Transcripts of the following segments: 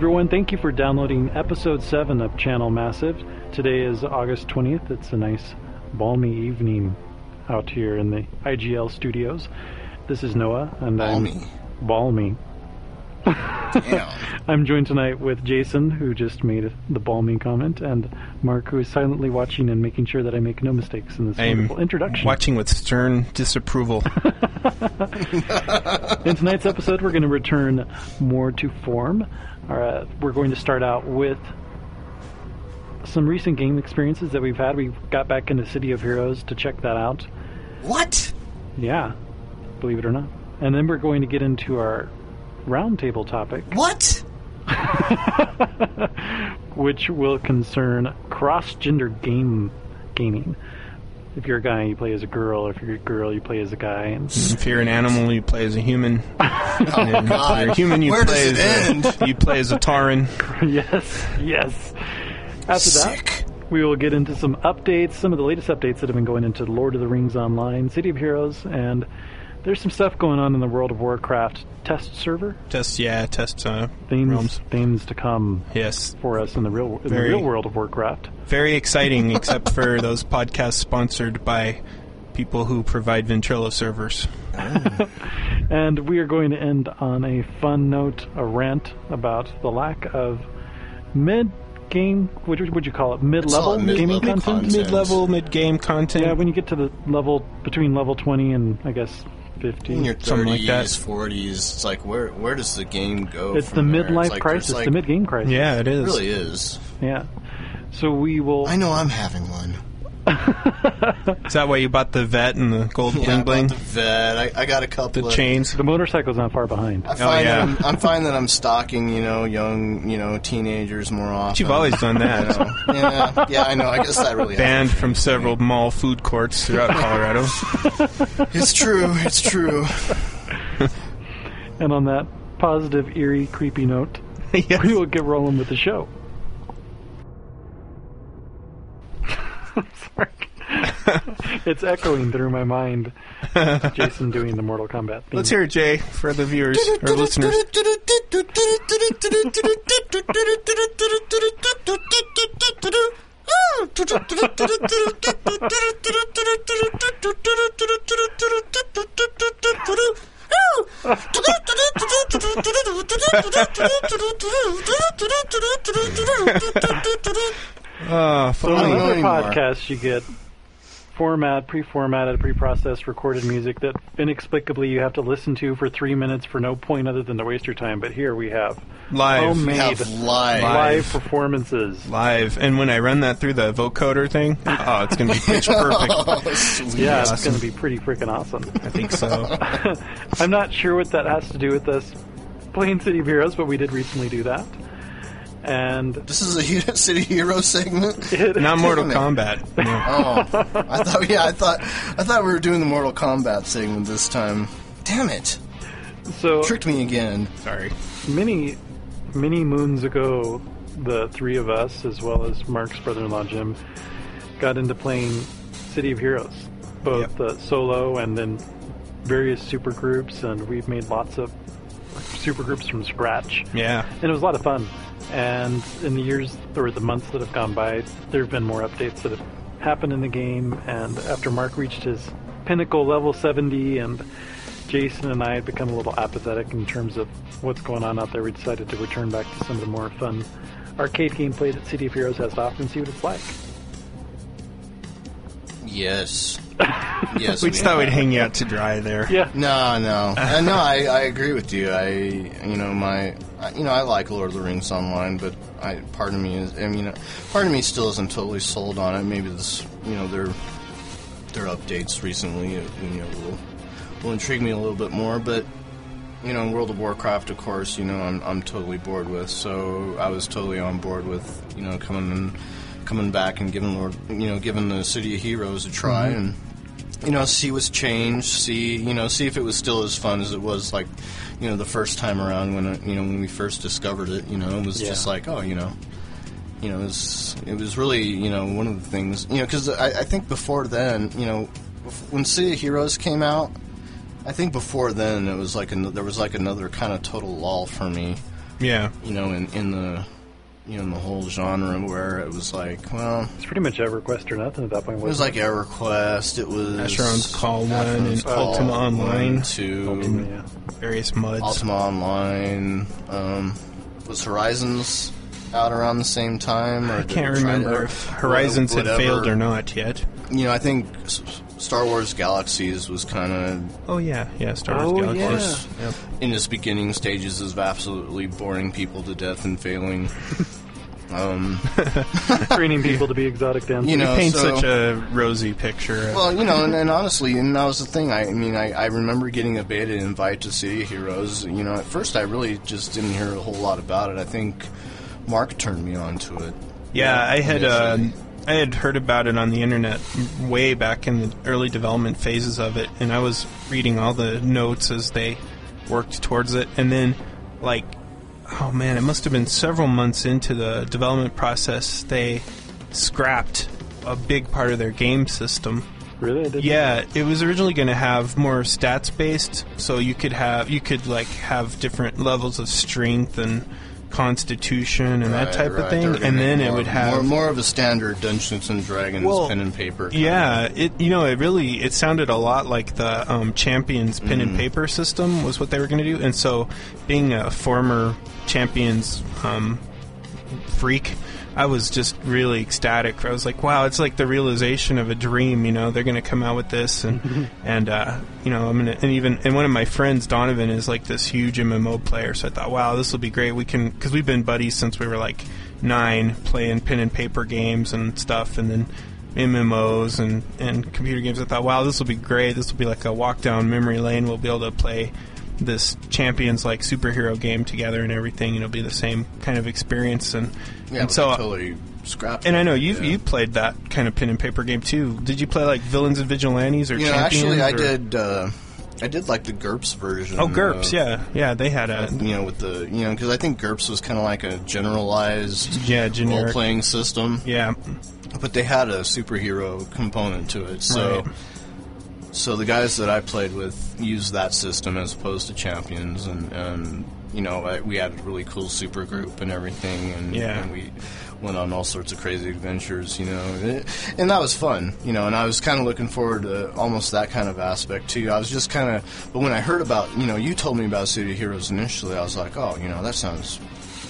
Hello, everyone. Thank you for downloading episode 7 of Channel Massive. Today is August 20th. It's a nice, balmy evening out here in the IGL studios. This is Noah, and Balmy. I'm balmy. I'm joined tonight with Jason, who just made the balmy comment, and Mark, who is silently watching and making sure that I make no mistakes in this I'm wonderful introduction. watching with stern disapproval. In tonight's episode, we're going to return more to form. Uh, we're going to start out with some recent game experiences that we've had. We got back into City of Heroes to check that out. what? Yeah, believe it or not. And then we're going to get into our roundtable topic, What? which will concern cross-gender game gaming. If you're a guy, you play as a girl. If you're a girl, you play as a guy. And if you're an animal, you play as a human. And if oh, you're a human, you Where play does as it a, you play as a Tauren. yes, yes. After Sick. that, we will get into some updates, some of the latest updates that have been going into Lord of the Rings Online, City of Heroes, and there's some stuff going on in the World of Warcraft test server. Test, yeah, test uh, Things, realms. things to come Yes, for us in the real in Very- the real world of Warcraft. very exciting. except for those podcasts sponsored by people who provide Ventrilo servers. And we are going to end on a fun note, a rant about the lack of mid game. What would would you call it? Mid level mid-level gaming content. content. Mid-level, mid-game content. Yeah, when you get to the level between level twenty and I guess fifty. In your 30s, Something like that. 40s, it's like, where where does the game go? It's the from there? midlife It's like, crisis, like, the mid game crisis. yeah, it is. it It is. really is. Yeah. So we will. I know I'm having one. Is that why you bought the vet and the gold Yeah, I bling bought bling? the vet. I, I got a couple The of chains? The motorcycle's not far behind. I oh, find Oh, yeah. that I'm, I'm finding that I'm stalking, you know, young, you know, teenagers more often. You've always done You that. know? yeah, yeah, I know. I guess that really is. Banned from several mall food courts throughout Colorado. It's true. It's true. And on that positive, eerie, creepy note, yes. we will get rolling with the show. it's echoing through my mind. Jason doing the Mortal Kombat theme. Let's hear it, Jay, for the viewers or listeners. Oh, So I on other anymore. podcasts, you get format, pre-formatted, pre-processed, recorded music that inexplicably you have to listen to for three minutes for no point other than to waste your time. But here we have live. homemade We have live. live performances. Live. And when I run that through the vocoder thing, oh, it's going to be pitch oh, perfect. Oh, sweet. Yeah, it's going to be pretty freaking awesome. I think so. I'm not sure what that has to do with us Plain City of Heroes, but we did recently do that. And This is a Hero- City Hero segment. Not Mortal it. Kombat. No. Oh, I thought. Yeah, I thought. I thought we were doing the Mortal Kombat segment this time. Damn it! so Tricked me again. Sorry. many, many moons ago, the three of us, as well as Mark's brother-in-law Jim, got into playing City of Heroes, both Yep. uh, solo and then various super groups, and we've made lots of super groups from scratch. Yeah. and it was a lot of fun. And in the years or the months that have gone by, there have been more updates that have happened in the game. And after Mark reached his pinnacle level 70, and Jason and I had become a little apathetic in terms of what's going on out there, we decided to return back to some of the more fun arcade gameplay that City of Heroes has to offer and see what it's like. Yes. Yes. We just thought we'd hang you out to dry there. Yeah, No, no, uh, no. I, I agree with you. I, you know, my, I, you know, I like Lord of the Rings online, but I, part of me is, I mean, part of me still isn't totally sold on it. Maybe this, you know, their, their updates recently, uh, you know, will, will intrigue me a little bit more. But, you know, World of Warcraft, of course, you know, I'm, I'm totally bored with. So I was totally on board with, you know, coming and coming back and giving Lord, you know, giving the City of Heroes a try and you know, see what's changed, see, you know, see if it was still as fun as it was like, you know, the first time around when, uh, you know, when we first discovered it, you know, it was Yeah. just like, oh, you know, you know, it was, it was really, you know, one of the things, you know, because I, I think before then, you know, when City of Heroes came out, I think before then it was like an, there was like another kind of total lull for me, Yeah. you know, in in the you know in the whole genre where it was like, well, It's pretty much EverQuest or nothing at that point. it was like EverQuest. It was Asheron's Call one and Call Ultima Online. one, two, yeah. Various muds. Ultima Online. Um, was Horizons out around the same time? Or I can't it to- remember if Horizons had failed or not yet. You know, I think Star Wars Galaxies was kind of Oh yeah, yeah, Star Wars Oh, Galaxies. yeah. Yep. in its beginning stages of absolutely boring people to death and failing. um, Training people to be exotic dancers. You know, Paint so- such a rosy picture. well, you know, and, and honestly, and that was the thing. I, I mean, I, I remember getting a beta invite to City Heroes. You know, at first I really just didn't hear a whole lot about it. I think Mark turned me on to it. Yeah, I had uh. I had heard about it on the internet way back in the early development phases of it, and I was reading all the notes as they worked towards it, and then like, oh man, it must have been several months into the development process they scrapped a big part of their game system. really? Yeah, it was originally going to have more stats based, so you could have you could like have different levels of strength and constitution and that type right. of thing, and then make it would have more, more of a standard Dungeons and Dragons Well, pen and paper. yeah, it you know it really it sounded a lot like the um, Champions pen Mm. and paper system was what they were going to do, and so being a former Champions um, freak, I was just really ecstatic. I was like, wow, it's like the realization of a dream. You know, they're going to come out with this, and and uh, you know, I'm gonna and even and one of my friends, Donovan, is like this huge MMO player. So I thought, wow, this will be great. We can because we've been buddies since we were like nine, playing pen and paper games and stuff, and then. MMOs and, and computer games. I thought, wow, this will be great. This will be like a walk down memory lane. We'll be able to play this champions like superhero game together and everything. and It'll be the same kind of experience. And Yeah, and so, totally scrapped. and it. I know you Yeah. you played that kind of pen and paper game too. Did you play like Villains and Vigilantes or Champions? actually, I or- did. Uh, I did like the GURPS version. Oh, GURPS, of- yeah, yeah. They had a You know, with the you know, because I think GURPS was kind of like a generalized yeah role playing system, Yeah, but they had a superhero component to it. So, Right. So the guys that I played with used that system as opposed to Champions, and, and you know, I, we had a really cool super group and everything, and, Yeah. and we went on all sorts of crazy adventures, you know, and, and that was fun, you know, and I was kind of looking forward to almost that kind of aspect too. I was just kind of, but when I heard about, you know, you told me about City Heroes initially, I was like, oh, you know, that sounds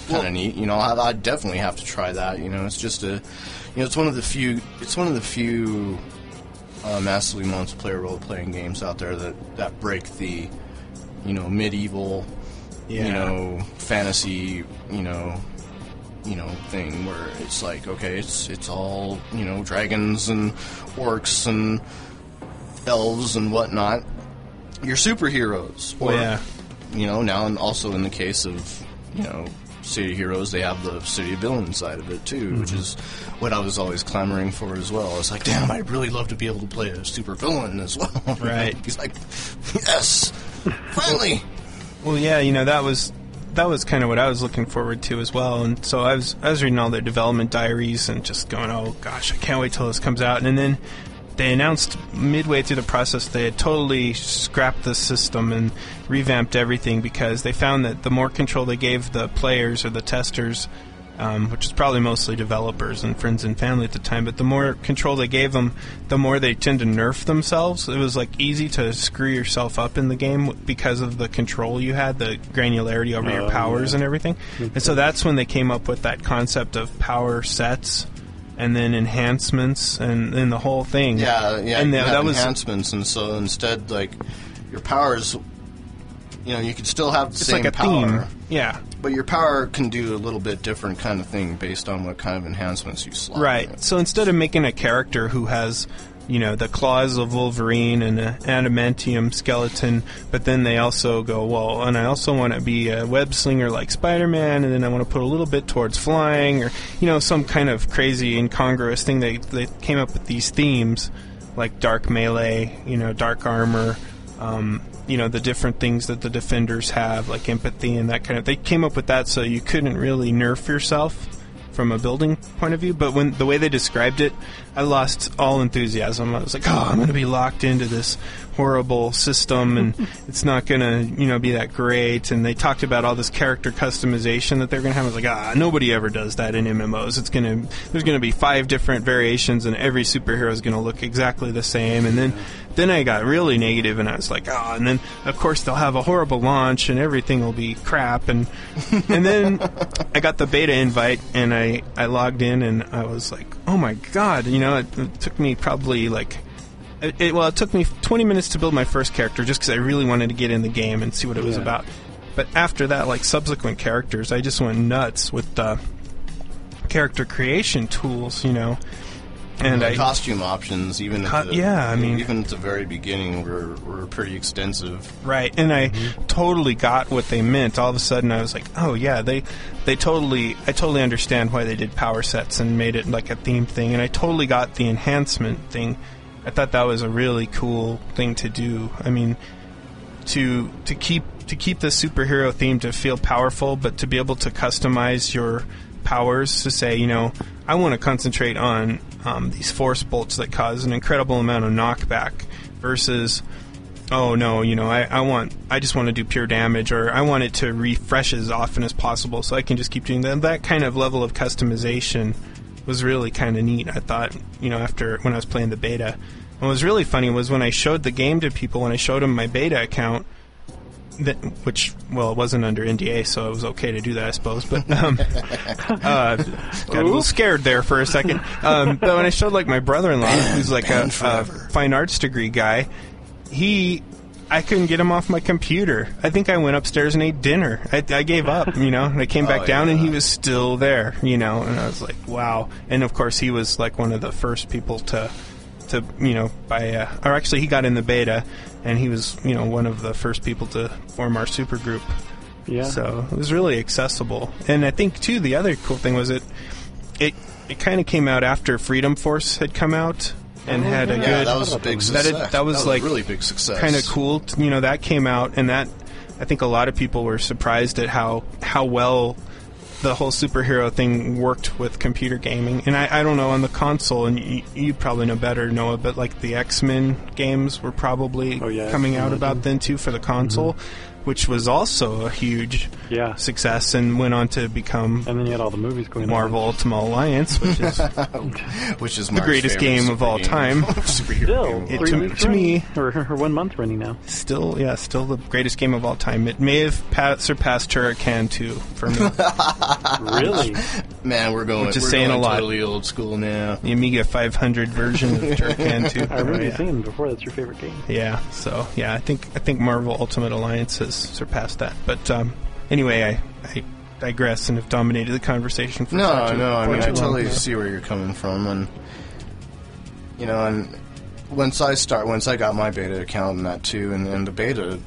kind of neat. You know, I, I definitely have to try that. You know, it's just a, you know, it's one of the few, it's one of the few uh, massively multiplayer role playing games out there that that break the, you know, medieval, yeah. you know, fantasy, you know, you know, thing where it's like, okay, it's it's all you know, dragons and orcs and elves and whatnot. You're superheroes, Well, yeah. you know now and also in the case of you know city heroes they have the city villain side of it too which mm-hmm. is what i was always clamoring for as well i was like damn i'd really love to be able to play a super villain as well Right. he's like yes finally Well, yeah, you know that was that was kind of what I was looking forward to as well. And so I was I was reading all their development diaries and just going, oh gosh, I can't wait till this comes out. And then they announced midway through the process they had totally scrapped the system and revamped everything because they found that the more control they gave the players or the testers. Um, which is probably mostly developers and friends and family at the time. But the more control they gave them, the more they tend to nerf themselves. It was like easy to screw yourself up in the game because of the control you had, the granularity over your Oh, powers yeah. and everything. And so that's when they came up with that concept of power sets and then enhancements and, and the whole thing. yeah yeah and you that, was enhancements and so instead like your powers you know you could still have the it's same like a power theme. Yeah. but your power can do a little bit different kind of thing based on what kind of enhancements you slot Right. So instead of making a character who has, you know, the claws of Wolverine and an adamantium skeleton, but then they also go, well, and I also want to be a web slinger like Spider-Man, and then I want to put a little bit towards flying, or you know, some kind of crazy incongruous thing. They they came up with these themes, like dark melee, you know, dark armor. Um, you know the different things that the defenders have, like empathy and that kind of. They came up with that so you couldn't really nerf yourself from a building point of view. But when the way they described it, I lost all enthusiasm. I was like, oh, I'm going to be locked into this horrible system, and it's not going to, you know, be that great. And they talked about all this character customization that they're going to have. I was like, ah, nobody ever does that in MMOs. It's going to, there's going to be five different variations, and every superhero is going to look exactly the same. And then, then I got really negative, and I was like, oh, and then of course they'll have a horrible launch, and everything will be crap. And and then I got the beta invite, and I I logged in, and I was like, oh my god, you know, it, it took me probably like. It, it, well, it took me 20 minutes to build my first character just because I really wanted to get in the game and see what it was Yeah. about. But after that, like subsequent characters, I just went nuts with uh, character creation tools, you know. And the I, costume options, even Co- at the, yeah, I mean- even at the very beginning, were were pretty extensive. Right, and I totally got what they meant. All of a sudden, I was like, "Oh yeah, they, they totally, I totally understand why they did power sets and made it like a theme thing." And I totally got the enhancement thing. I thought that was a really cool thing to do. I mean, to to keep to keep the superhero theme to feel powerful, but to be able to customize your powers to say, you know, I want to concentrate on um, these force bolts that cause an incredible amount of knockback versus oh no, you know, I, I want I just want to do pure damage or I want it to refresh as often as possible so I can just keep doing that. That kind of level of customization was really kind of neat. I thought, you know, after when I was playing the beta. What was really funny was when I showed the game to people, when I showed them my beta account, that, which well, it wasn't under NDA, so it was okay to do that, I suppose. But um, uh, got a little scared there for a second. Um, but when I showed like my brother-in-law, who's like a, a fine arts degree guy, he. I couldn't get him off my computer. I think I went upstairs and ate dinner. I, I gave up, you know. And I came back Oh, down, and he was still there, you know. And I was like, "Wow!" And of course, he was like one of the first people to to you know by uh, or actually he got in the beta and he was you know one of the first people to form our super group Yeah. so it was really accessible and i think too the other cool thing was it it it kind of came out after freedom force had come out and had a yeah. Yeah, good that was a big that, success. it- that was like really big success. kind of cool. t- You know, that came out, and that I think a lot of people were surprised at how how well the whole superhero thing worked with computer gaming. And I, I don't know on the console, and you, you probably know better, Noah, but like the X Men games were probably Oh, yeah, coming out mm-hmm. about then too for the console, mm-hmm. Which was also a huge Yeah. success and went on to become And then you had all the movies going Marvel on. Ultimate Alliance, which is which is the greatest game of all time. Still, game of all It- to- to me- running, or, or one month running now. still, yeah, still the greatest game of all time. It may have pa- surpassed Turrican 2 for me. Really? Man, we're going. Which is we're saying a going lot. Totally old school now. the Amiga 500 version of Turrican 2. I remember Oh, you yeah. saying before that's your favorite game. Yeah, so yeah, I think I think Marvel Ultimate Alliance has surpassed that. But um, anyway, I, I digress and have dominated the conversation for No, too, no. I mean, I totally long. see where you're coming from, and you know, and once I start, once I got my beta account and that too, and, and the beta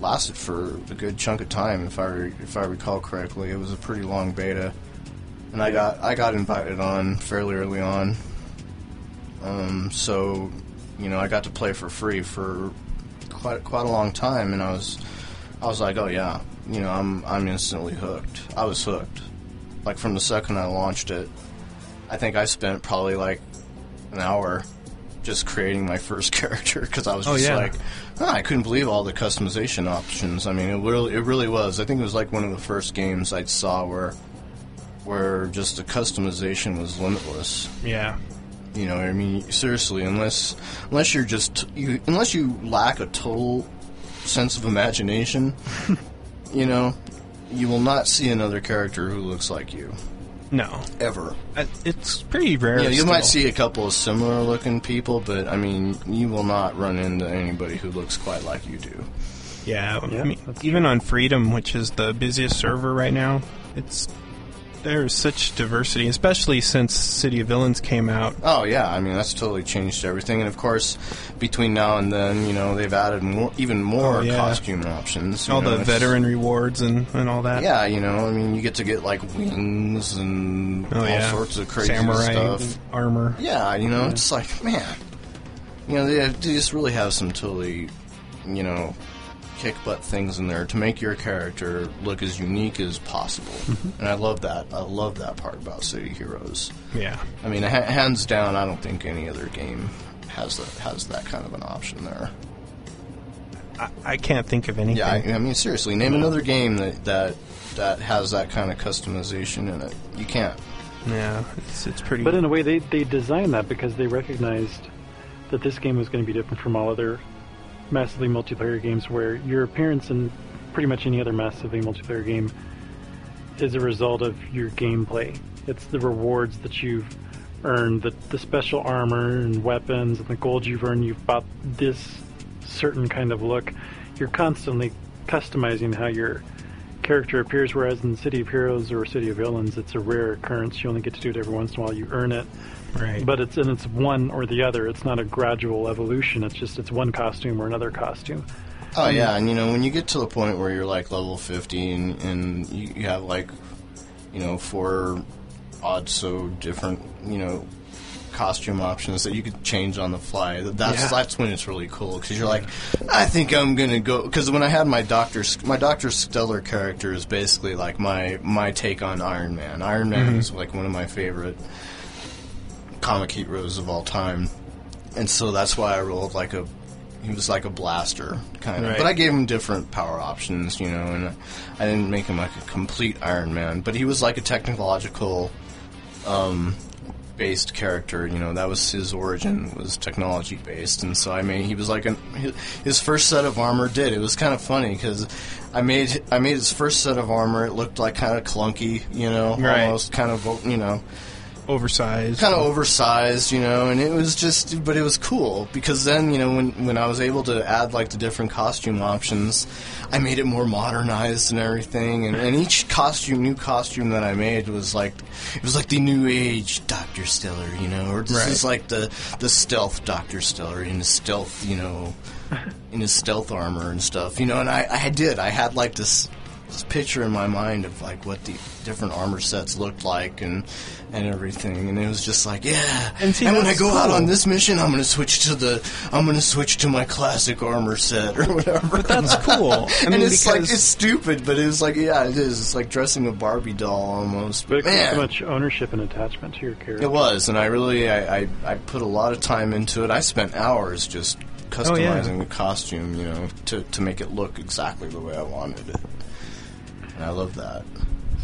lasted for a good chunk of time, if I re- if I recall correctly, it was a pretty long beta, and I got I got invited on fairly early on, um, so you know, I got to play for free for quite quite a long time, and I was I was like, oh yeah, you know, I'm I'm instantly hooked. I was hooked. Like from the second I launched it, I think I spent probably like an hour just creating my first character because I was Oh, just yeah. like, oh, I couldn't believe all the customization options. I mean, it really it really was. I think it was like one of the first games I saw where where just the customization was limitless. Yeah, You know, I mean, seriously, unless unless you're just you, unless you lack a total sense of imagination, you know, you will not see another character who looks like you no, ever. Uh, it's pretty rare. Yeah, you might see a couple of similar looking people, but I mean, you will not run into anybody who looks quite like you do. Yeah, I mean, even on Freedom, which is the busiest server right now, it's there's such diversity, especially since City of Villains came out. Oh yeah, I mean that's totally changed everything. And of course, between now and then, you know, they've added more, even more Oh, yeah. costume options. All know, the veteran rewards and, and all that. Yeah, you know, I mean, you get to get like wings and Oh all yeah, sorts of crazy samurai stuff. armor. Yeah, you know, it's like man, you know, they, they just really have some totally, you know, kick butt things in there to make your character look as unique as possible. Mm-hmm. And I love that. I love that part about City Heroes. Yeah. I mean, ha- hands down, I don't think any other game has that has that kind of an option there. I, I can't think of anything. Yeah, I, I mean, seriously, name another game that that that has that kind of customization in it. You can't. Yeah, it's, it's pretty. But in a way, they, they designed that because they recognized that this game was going to be different from all other massively multiplayer games where your appearance in pretty much any other massively multiplayer game is a result of your gameplay. It's the rewards that you've earned, the, the special armor and weapons and the gold you've earned. You've bought this certain kind of look. You're constantly customizing how your character appears, whereas in City of Heroes or City of Villains, it's a rare occurrence. You only get to do it every once in a while. You earn it, right. but it's and it's one or the other. It's not a gradual evolution. It's just it's one costume or another costume. Oh yeah, and you know when you get to the point where you're like level fifty and, and you, you have like, you know, four odd so different you know costume options that you could change on the fly. That's Yeah. that's when it's really cool because you're like, I think I'm gonna go because when I had my Doctor my Doctor Stellar character is basically like my my take on Iron Man. Iron Man mm-hmm. is like one of my favorite comic heroes of all time, and so that's why I rolled like a. He was like a blaster kind of, Right. but I gave him different power options, you know, and I didn't make him like a complete Iron Man, but he was like a technological um, based character. You know, that was his origin was technology based, and so I made he was like an his, first set of armor did. It was kind of funny because I made I made his first set of armor. It looked like kind of clunky, you know, Right. almost kind of you know Oversized. kind of oversized, you know, and it was just, but it was cool because then, you know, when when I was able to add like the different costume options, I made it more modernized and everything, and, and each costume, new costume that I made was like, it was like the new age Doctor Stellar, you know, or this Right. is like the the stealth Doctor Stellar in his stealth, you know, in his stealth armor and stuff, you know, and I I did, I had like this this picture in my mind of like what the different armor sets looked like and and everything. And it was just like yeah. And and, when I that's go out on this mission I'm gonna switch to the I'm gonna switch to my classic armor set or whatever. But that's cool. I and mean, it's like it's stupid but it's like yeah it is. It's like dressing a Barbie doll almost But it comes man. so much ownership and attachment to your character. it was and I really I, I, I put a lot of time into it. I spent hours just Oh, yeah. customizing the costume you know to, to make it look exactly the way I wanted it. And I love that.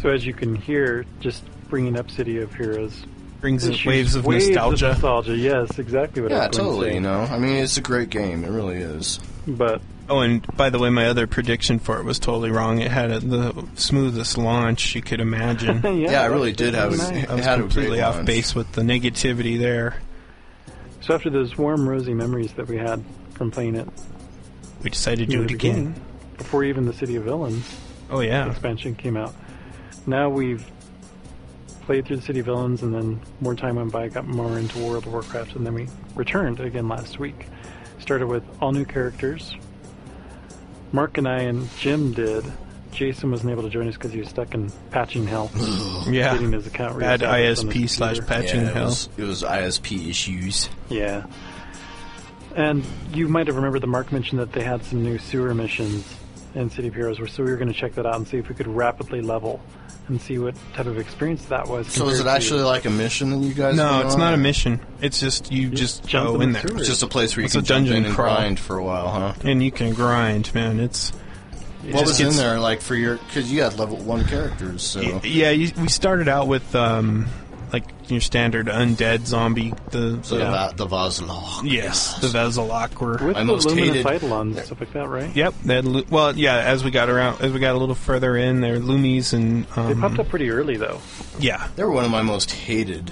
So as you can hear, just bringing up City of Heroes brings in issues waves of waves nostalgia. nostalgia, yes, exactly what I Yeah, was going to totally. say. You know, I mean, it's a great game. It really is. But Oh, and by the way, my other prediction for it was totally wrong. It had a, the smoothest launch you could imagine. yeah, Yeah, it really did have. Nice. A, it I was had a completely off launch. base with the negativity there. So after those warm, rosy memories that we had from playing it We decided to do it the again. before even the City of Villains Oh yeah, expansion came out, now we've played through the City of Villains, and then more time went by, got more into World of Warcraft, and then we returned again last week. Started with all new characters. Mark and I and Jim did. Jason wasn't able to join us because he was stuck in patching hell, yeah. getting his account Bad reestablished on his ISP slash patching yeah, it hell. was, it was ISP issues. Yeah. And you might have remembered that Mark mentioned that they had some new sewer missions in City of Heroes, so we were going to check that out and see if we could rapidly level and see what type of experience that was. So is it actually like a mission that you guys? No, it's on, not a mission. It's just you just jump go in in there, sewer. It's just a place where you It's can a dungeon jump in and crawl. grind for a while, huh? and you can grind, man. It's What just was in there like for your? Because you had level one characters, so Y- Yeah, you, we started out with um, like your standard undead zombie. The so yeah. the, the Vahzilok. yes, the Vahzilok were. with my the most luminous hated- eidolons and stuff like that, right? Yep. They had, lu- well, yeah. As we got around, as we got a little further in, there were Loomies and They um, popped up pretty early though. yeah, They were one of my most hated.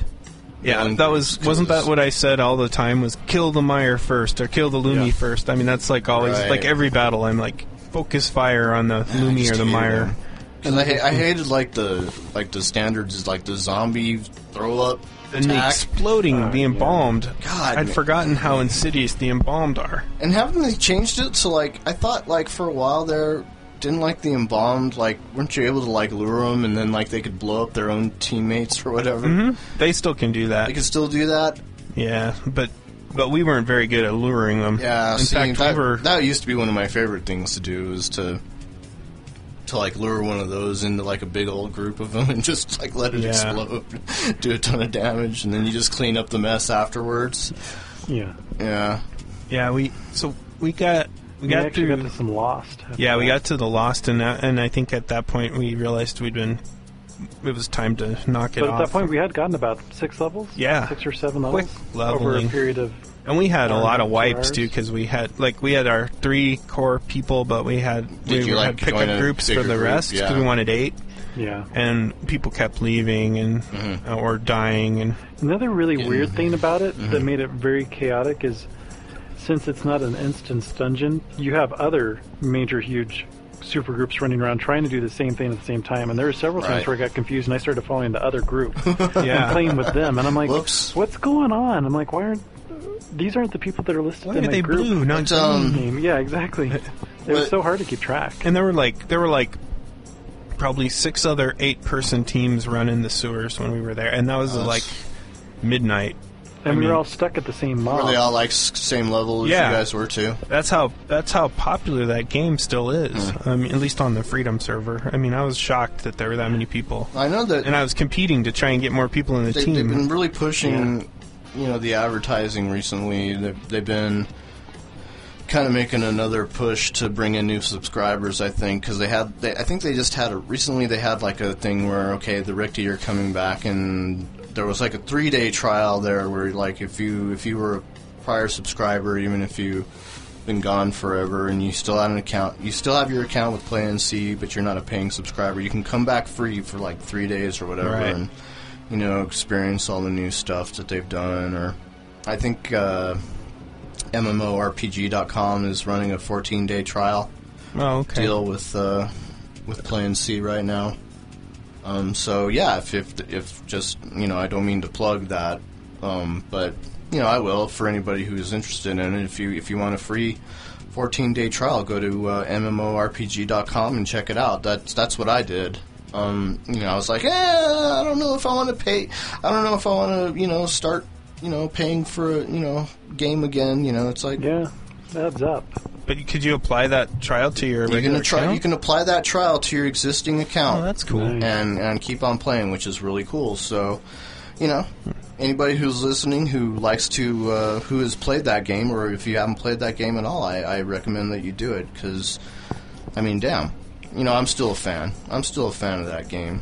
yeah. villain That was groups, wasn't that what I said all the time? Was kill the Mire first or kill the Loomie Yeah. first? I mean, that's like always Right. like every battle. I'm like focus fire on the Loomie just or the hated Mire. them. Because I, ha- I hated like the like the standards is like the zombie throw up And the attack. exploding, Uh, the embalmed. God, I'd man. forgotten how insidious the embalmed are. And haven't they changed it to like I thought like for a while there didn't like the embalmed like weren't you able to like lure them and then like they could blow up their own teammates or whatever? hmm They still can do that. They could still do that. Yeah, but but we weren't very good at luring them. Yeah, in see, fact, that, we were. that used to be one of my favorite things to do is to to like lure one of those into like a big old group of them and just like let it Yeah. explode, do a ton of damage, and then you just clean up the mess afterwards. Yeah. Yeah, yeah, we so we got we We got through. got to some Lost. after yeah, we got to the Lost, and that, and I think at that point we realized we'd been. It was time to knock it But off. at that point, we had gotten about six levels. Yeah. Six or seven Quick levels over a period of. And we had a lot of wipes hours. too, because we had like we had our three core people, but we had Did we you, had like, pickup join a groups for bigger the group? rest because Yeah. we wanted eight, Yeah. and people kept leaving and Mm-hmm. uh, or dying, and Another really weird thing about it Mm-hmm. that made it very chaotic is since it's not an instance dungeon, you have other major, huge super groups running around trying to do the same thing at the same time. And there were several Right. times where I got confused and I started following the other group yeah, and playing with them. And I'm like, Whoops. what's going on? I'm like, why aren't these aren't the people that are listed why in are my they group blue? Not But, um, name? Yeah, exactly. It was so hard to keep track. And there were like there were like probably six other eight person teams running the sewers when we were there, and that was Oh, like midnight. And I we were all stuck at the same mob. were they all like s- same level as Yeah. you guys were too? That's how that's how popular that game still is. Hmm. I mean, at least on the Freedom server. I mean, I was shocked that there were that many people, I know that and I was competing to try and get more people in the they, team. they've been really pushing, you know, the advertising recently. They've, they've been kind of making another push to bring in new subscribers. I think because they had, they, I think they just had a recently. They had like a thing where okay, the Richter you're coming back, and there was like a three day trial there where like if you if you were a prior subscriber, even if you been gone forever and you still had an account you still have your account with PlayNC but you're not a paying subscriber you can come back free for like three days or whatever Right. and you know experience all the new stuff that they've done or i think uh, mmorpg.com is running a 14 day trial oh, okay. deal with uh, with PlayNC right now. Um, so yeah, if, if if just you know, I don't mean to plug that, um, but you know, I will for anybody who's interested in it. If you if you want a free 14 day trial, go to uh, mmorpg.com and check it out. That's that's what I did. Um, you know, I was like, eh, I don't know if I want to pay. I don't know if I want to, you know, start, you know, paying for a, you know, game again. You know, it's like yeah, adds up. But could you apply that trial to your you regular can try. account? You can apply that trial to your existing account. Oh, that's cool. Nice. and and keep on playing, which is really cool. So, you know, anybody who's listening who likes to uh, who has played that game, or if you haven't played that game at all, I, I recommend that you do it because, I mean, damn, you know, I'm still a fan. I'm still a fan of that game.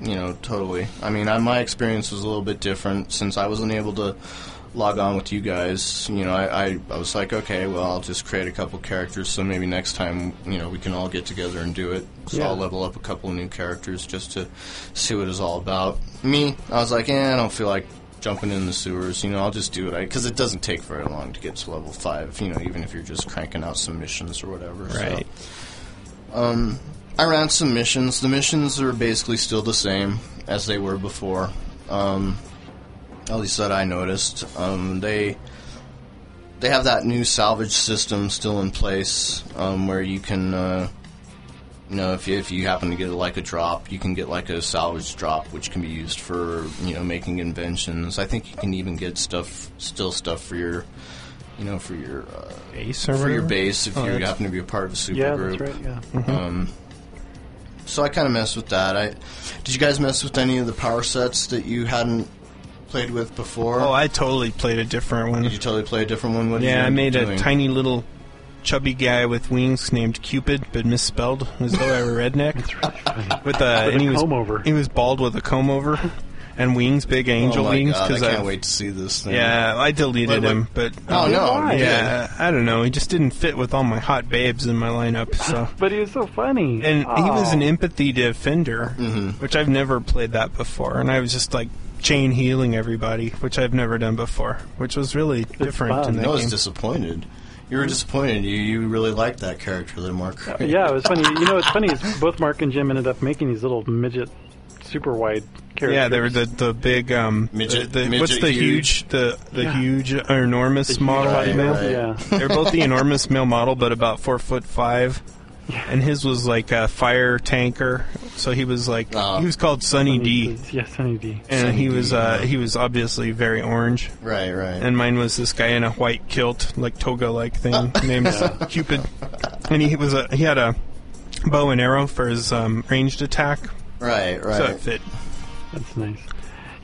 You know, totally. I mean, I, my experience was a little bit different since I wasn't able to log on with you guys. You know, I, I, I was like, okay, well, I'll just create a couple characters, so maybe next time, you know, we can all get together and do it. So Yeah. I'll level up a couple of new characters just to see what it's all about. Me, I was like, eh, I don't feel like jumping in the sewers. You know, I'll just do it because it doesn't take very long to get to level five. You know, even if you're just cranking out some missions or whatever. so. Right. Um, I ran some missions. The missions are basically still the same as they were before. Um, at least that I noticed. Um, they they have that new salvage system still in place, um, where you can, uh, you know, if you, if you happen to get like a drop, you can get like a salvage drop, which can be used for you know making inventions. I think you can even get stuff, still stuff for your, you know, for your uh, Base or for your base if Oh, you happen to be a part of a super Yeah, group. that's right. Yeah. Um, so I kind of messed with that. I did you guys mess with any of the power sets that you hadn't played with before? Oh, I totally played a different one. did you totally play a different one? What did Yeah, I end up made a tiny little chubby guy with wings named Cupid, but misspelled as though I were redneck. It's really funny. With a, With and a he was comb over. he was bald with a comb over, and wings, big angel oh my wings. Because I can't I- wait to see this thing. Yeah, I deleted Wait, wait. him, but Oh no! Why? yeah, I don't know. He just didn't fit with all my hot babes in my lineup. So, But he was so funny. and he was an Oh. empathy defender, Mhm. which I've never played that before, and I was just like chain healing everybody, which I've never done before, which was really different fun. in that I was game. disappointed. You were disappointed. You you really liked that character there, Mark. Yeah, it was funny. You know, what's funny is both Mark and Jim ended up making these little midget, super wide characters. Yeah, they were the the big um Midget- the, the- midget what's the huge. huge, the the Yeah. huge or enormous The huge model. Right, body right. Yeah. They're both the enormous male model, but about four foot five. And his was like a fire tanker. So he was like Oh. he was called Sunny D, Yeah, Sunny D. and Sunny he D, was uh, yeah. he was obviously very orange. Right, right. And mine was this guy in a white kilt, like toga like thing, named Cupid. And he was a he had a bow and arrow for his um, ranged attack, right, right. so it fit. That's nice.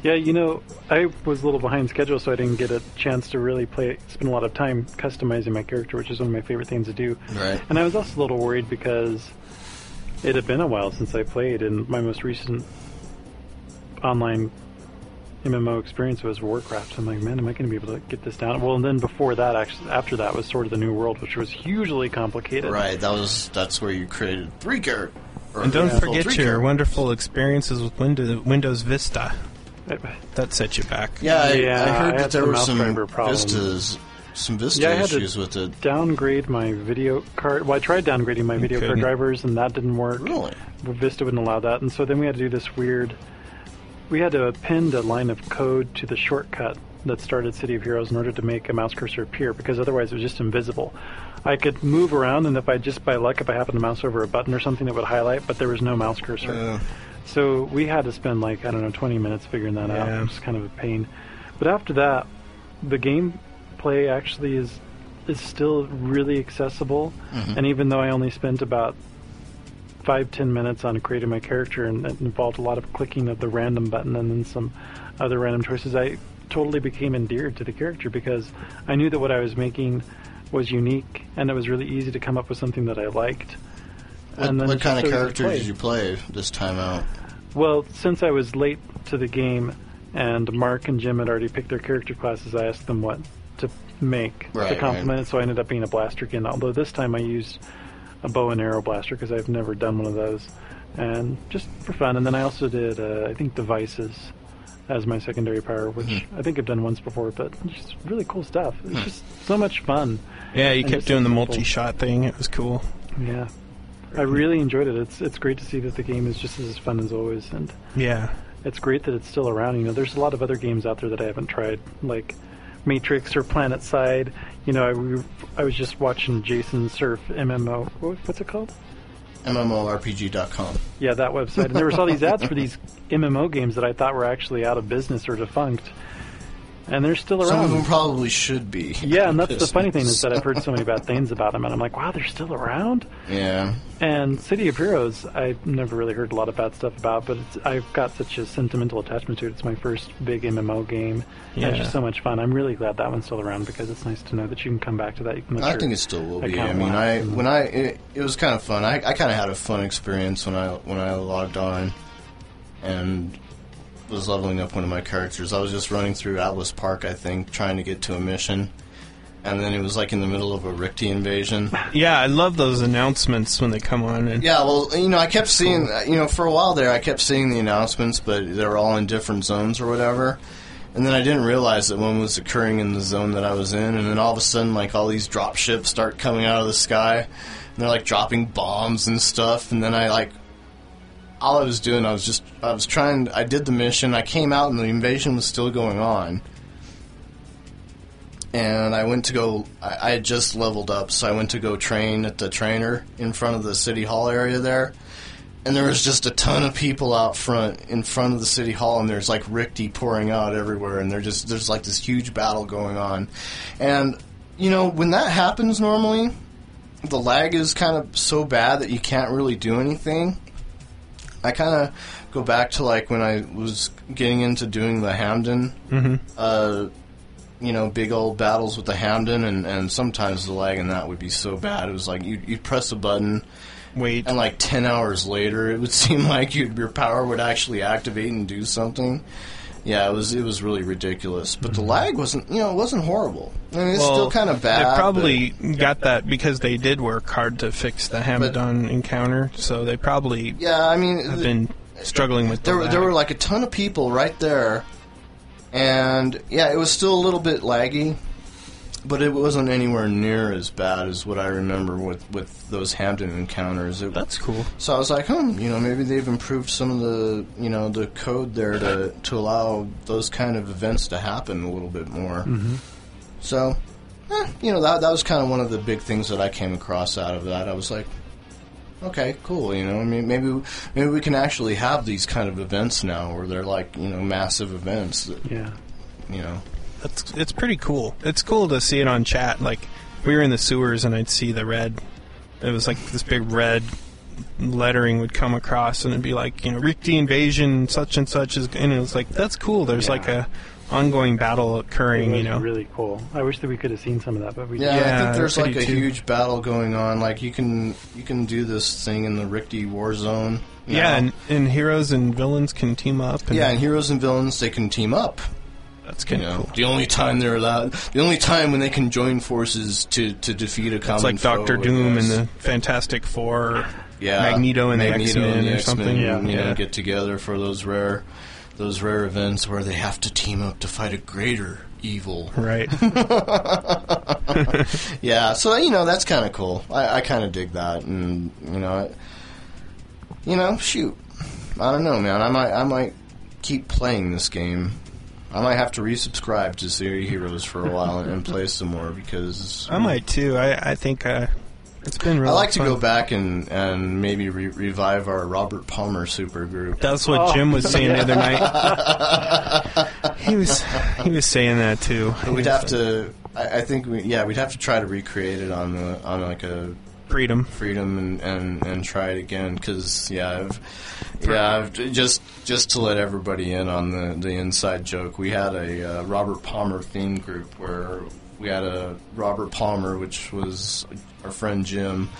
Yeah, you know, I was a little behind schedule, so I didn't get a chance to really play, spend a lot of time customizing my character, which is one of my favorite things to do. Right. And I was also a little worried because it had been a while since I played, and my most recent online MMO experience was Warcraft. So I'm like, man, am I going to be able to get this down? Well, and then before that, actually, after that was Sword of the New World, which was hugely complicated. Right, that was that's where you created three characters. And don't forget your wonderful experiences with Windows, Windows Vista. I- That set you back. Yeah, I, Yeah, I heard I that there were some driver. Vistas, some Vista Yeah, I had to- issues with it. downgrade my video card. Well, I tried downgrading my video card couldn't. drivers, and that didn't work. Really? Vista wouldn't allow that, and so then we had to do this weird. We had to append a line of code to the shortcut that started City of Heroes in order to make a mouse cursor appear, because otherwise it was just invisible. I could move around, and if I just by luck, if I happened to mouse over a button or something, it would highlight, but there was no mouse cursor. Uh, So we had to spend like I don't know 20 minutes figuring that out. Yeah. It was kind of a pain. But after that, the gameplay actually is is still really accessible. Mm-hmm. And even though I only spent about five ten minutes on creating my character, and it involved a lot of clicking of the random button and then some other random choices, I totally became endeared to the character because I knew that what I was making was unique, and it was really easy to come up with something that I liked. What And then what kind of so easy to characters did you play this time out? Well, since I was late to the game and Mark and Jim had already picked their character classes, I asked them what to make Right, to complement right. it, so I ended up being a blaster again. Although this time I used a bow and arrow blaster because I've never done one of those, and just for fun. And then I also did, uh, I think, devices as my secondary power, which Mm-hmm. I think I've done once before, but just really cool stuff. It's Hmm. just so much fun. Yeah, you And kept doing the multi-shot thing. It was cool. Yeah. I really enjoyed it. It's it's great to see that the game is just as fun as always, and Yeah. it's great that it's still around. You know, there's a lot of other games out there that I haven't tried, like Matrix or PlanetSide. You know, I, we- I was just watching Jason Surf MMO. What's it called? MMORPG.com. Yeah, that website. And there was all these ads for these MMO games that I thought were actually out of business or defunct, and they're still around. Some of them probably should be. yeah, and that's the funny thing is that I've heard so many bad things about them, and I'm like, wow, they're still around. Yeah. And City of Heroes, I've never really heard a lot of bad stuff about, but it's, I've got such a sentimental attachment to it. It's my first big MMO game. And Yeah. it's just so much fun. I'm really glad that one's still around because it's nice to know that you can come back to that. You can let I think it still will be. I mean, I when I it, it was kind of fun. I, I kind of had a fun experience when I when I logged on and was leveling up one of my characters. I was just running through Atlas Park, I think, trying to get to a mission, and then it was like in the middle of a Rikti invasion. Yeah, I love those announcements when they come on. And Yeah, well, you know, I kept seeing, you know, for a while there, I kept seeing the announcements, but they were all in different zones or whatever. And then I didn't realize that one was occurring in the zone that I was in, and then all of a sudden, like, all these drop ships start coming out of the sky, and they're, like, dropping bombs and stuff, and then I, like, all I was doing, I was just, I was trying, I did the mission, I came out, and the invasion was still going on. And I went to go, I, I had just leveled up, so I went to go train at the trainer in front of the city hall area there. And there was just a ton of people out front, in front of the city hall, and there's like Rikti pouring out everywhere, and they're just, there's like this huge battle going on. And, you know, when that happens normally, the lag is kind of so bad that you can't really do anything. I kind of go back to like when I was getting into doing the Hamidon, uh, you know, big old battles with the Hamidon, and, and sometimes the lag in that would be so bad. It was like you'd, you'd press a button, wait, and like 10 hours later, it would seem like you your power would actually activate and do something. Yeah, it was it was really ridiculous, but the mhm. lag wasn't you know it wasn't horrible. I mean, it's well, still kind of bad. They probably got that because they did work hard to fix the Hamidon encounter, so they probably yeah, I mean, have been struggling with the there were, there were like a ton of people right there, and yeah, it was still a little bit laggy, but it wasn't anywhere near as bad as what I remember with with those Hamidon encounters. It, That's cool. so I was like, hmm, you know, maybe they've improved some of the you know the code there to to allow those kind of events to happen a little bit more. Mm-hmm. So. eh, you know that that was kind of one of the big things that I came across out of that. I was like, okay, cool. You know, I mean, maybe maybe we can actually have these kind of events now, where they're like you know massive events. That, Yeah. you know, That's it's pretty cool. It's cool to see it on chat. Like we were in the sewers and I'd see the red. It was like this big red lettering would come across and it'd be like you know Rikti invasion such and such is and it was like that's cool. There's Yeah. like a ongoing battle occurring. You know. really cool. I wish that we could have seen some of that, but we yeah, didn't. I Yeah, think there's like a too. huge battle going on. Like you can you can do this thing in the Rikti War Zone. Yeah, and, and heroes and villains can team up. And yeah, and heroes and villains they can team up. That's kind of know, cool. the only time they're allowed, the only time when they can join forces to, to defeat a common It's like Doctor Doom and the Fantastic Four. yeah, Magneto and the X-Men or something. Yeah. You know, Yeah. get together for those rare, those rare events where they have to team up to fight a greater evil. Right. Yeah, so you know that's kind of cool. I, I kind of dig that, and you know, I, you know, shoot, I don't know, man. I might, I might keep playing this game. I might have to resubscribe to City Heroes for a while and, and play some more because I might too. I I think uh, it's been really. I like to go back and and maybe re- revive our Robert Palmer supergroup. That's what Oh. Jim was saying the other night. he was he was saying that too. We'd have to. I, I think we, yeah, we'd have to try to recreate it on the on like a freedom. freedom and, and, and try it again because yeah I've, yeah I've, just just to let everybody in on the, the inside joke we had a uh, Robert Palmer theme group where we had a Robert Palmer which was our friend Jim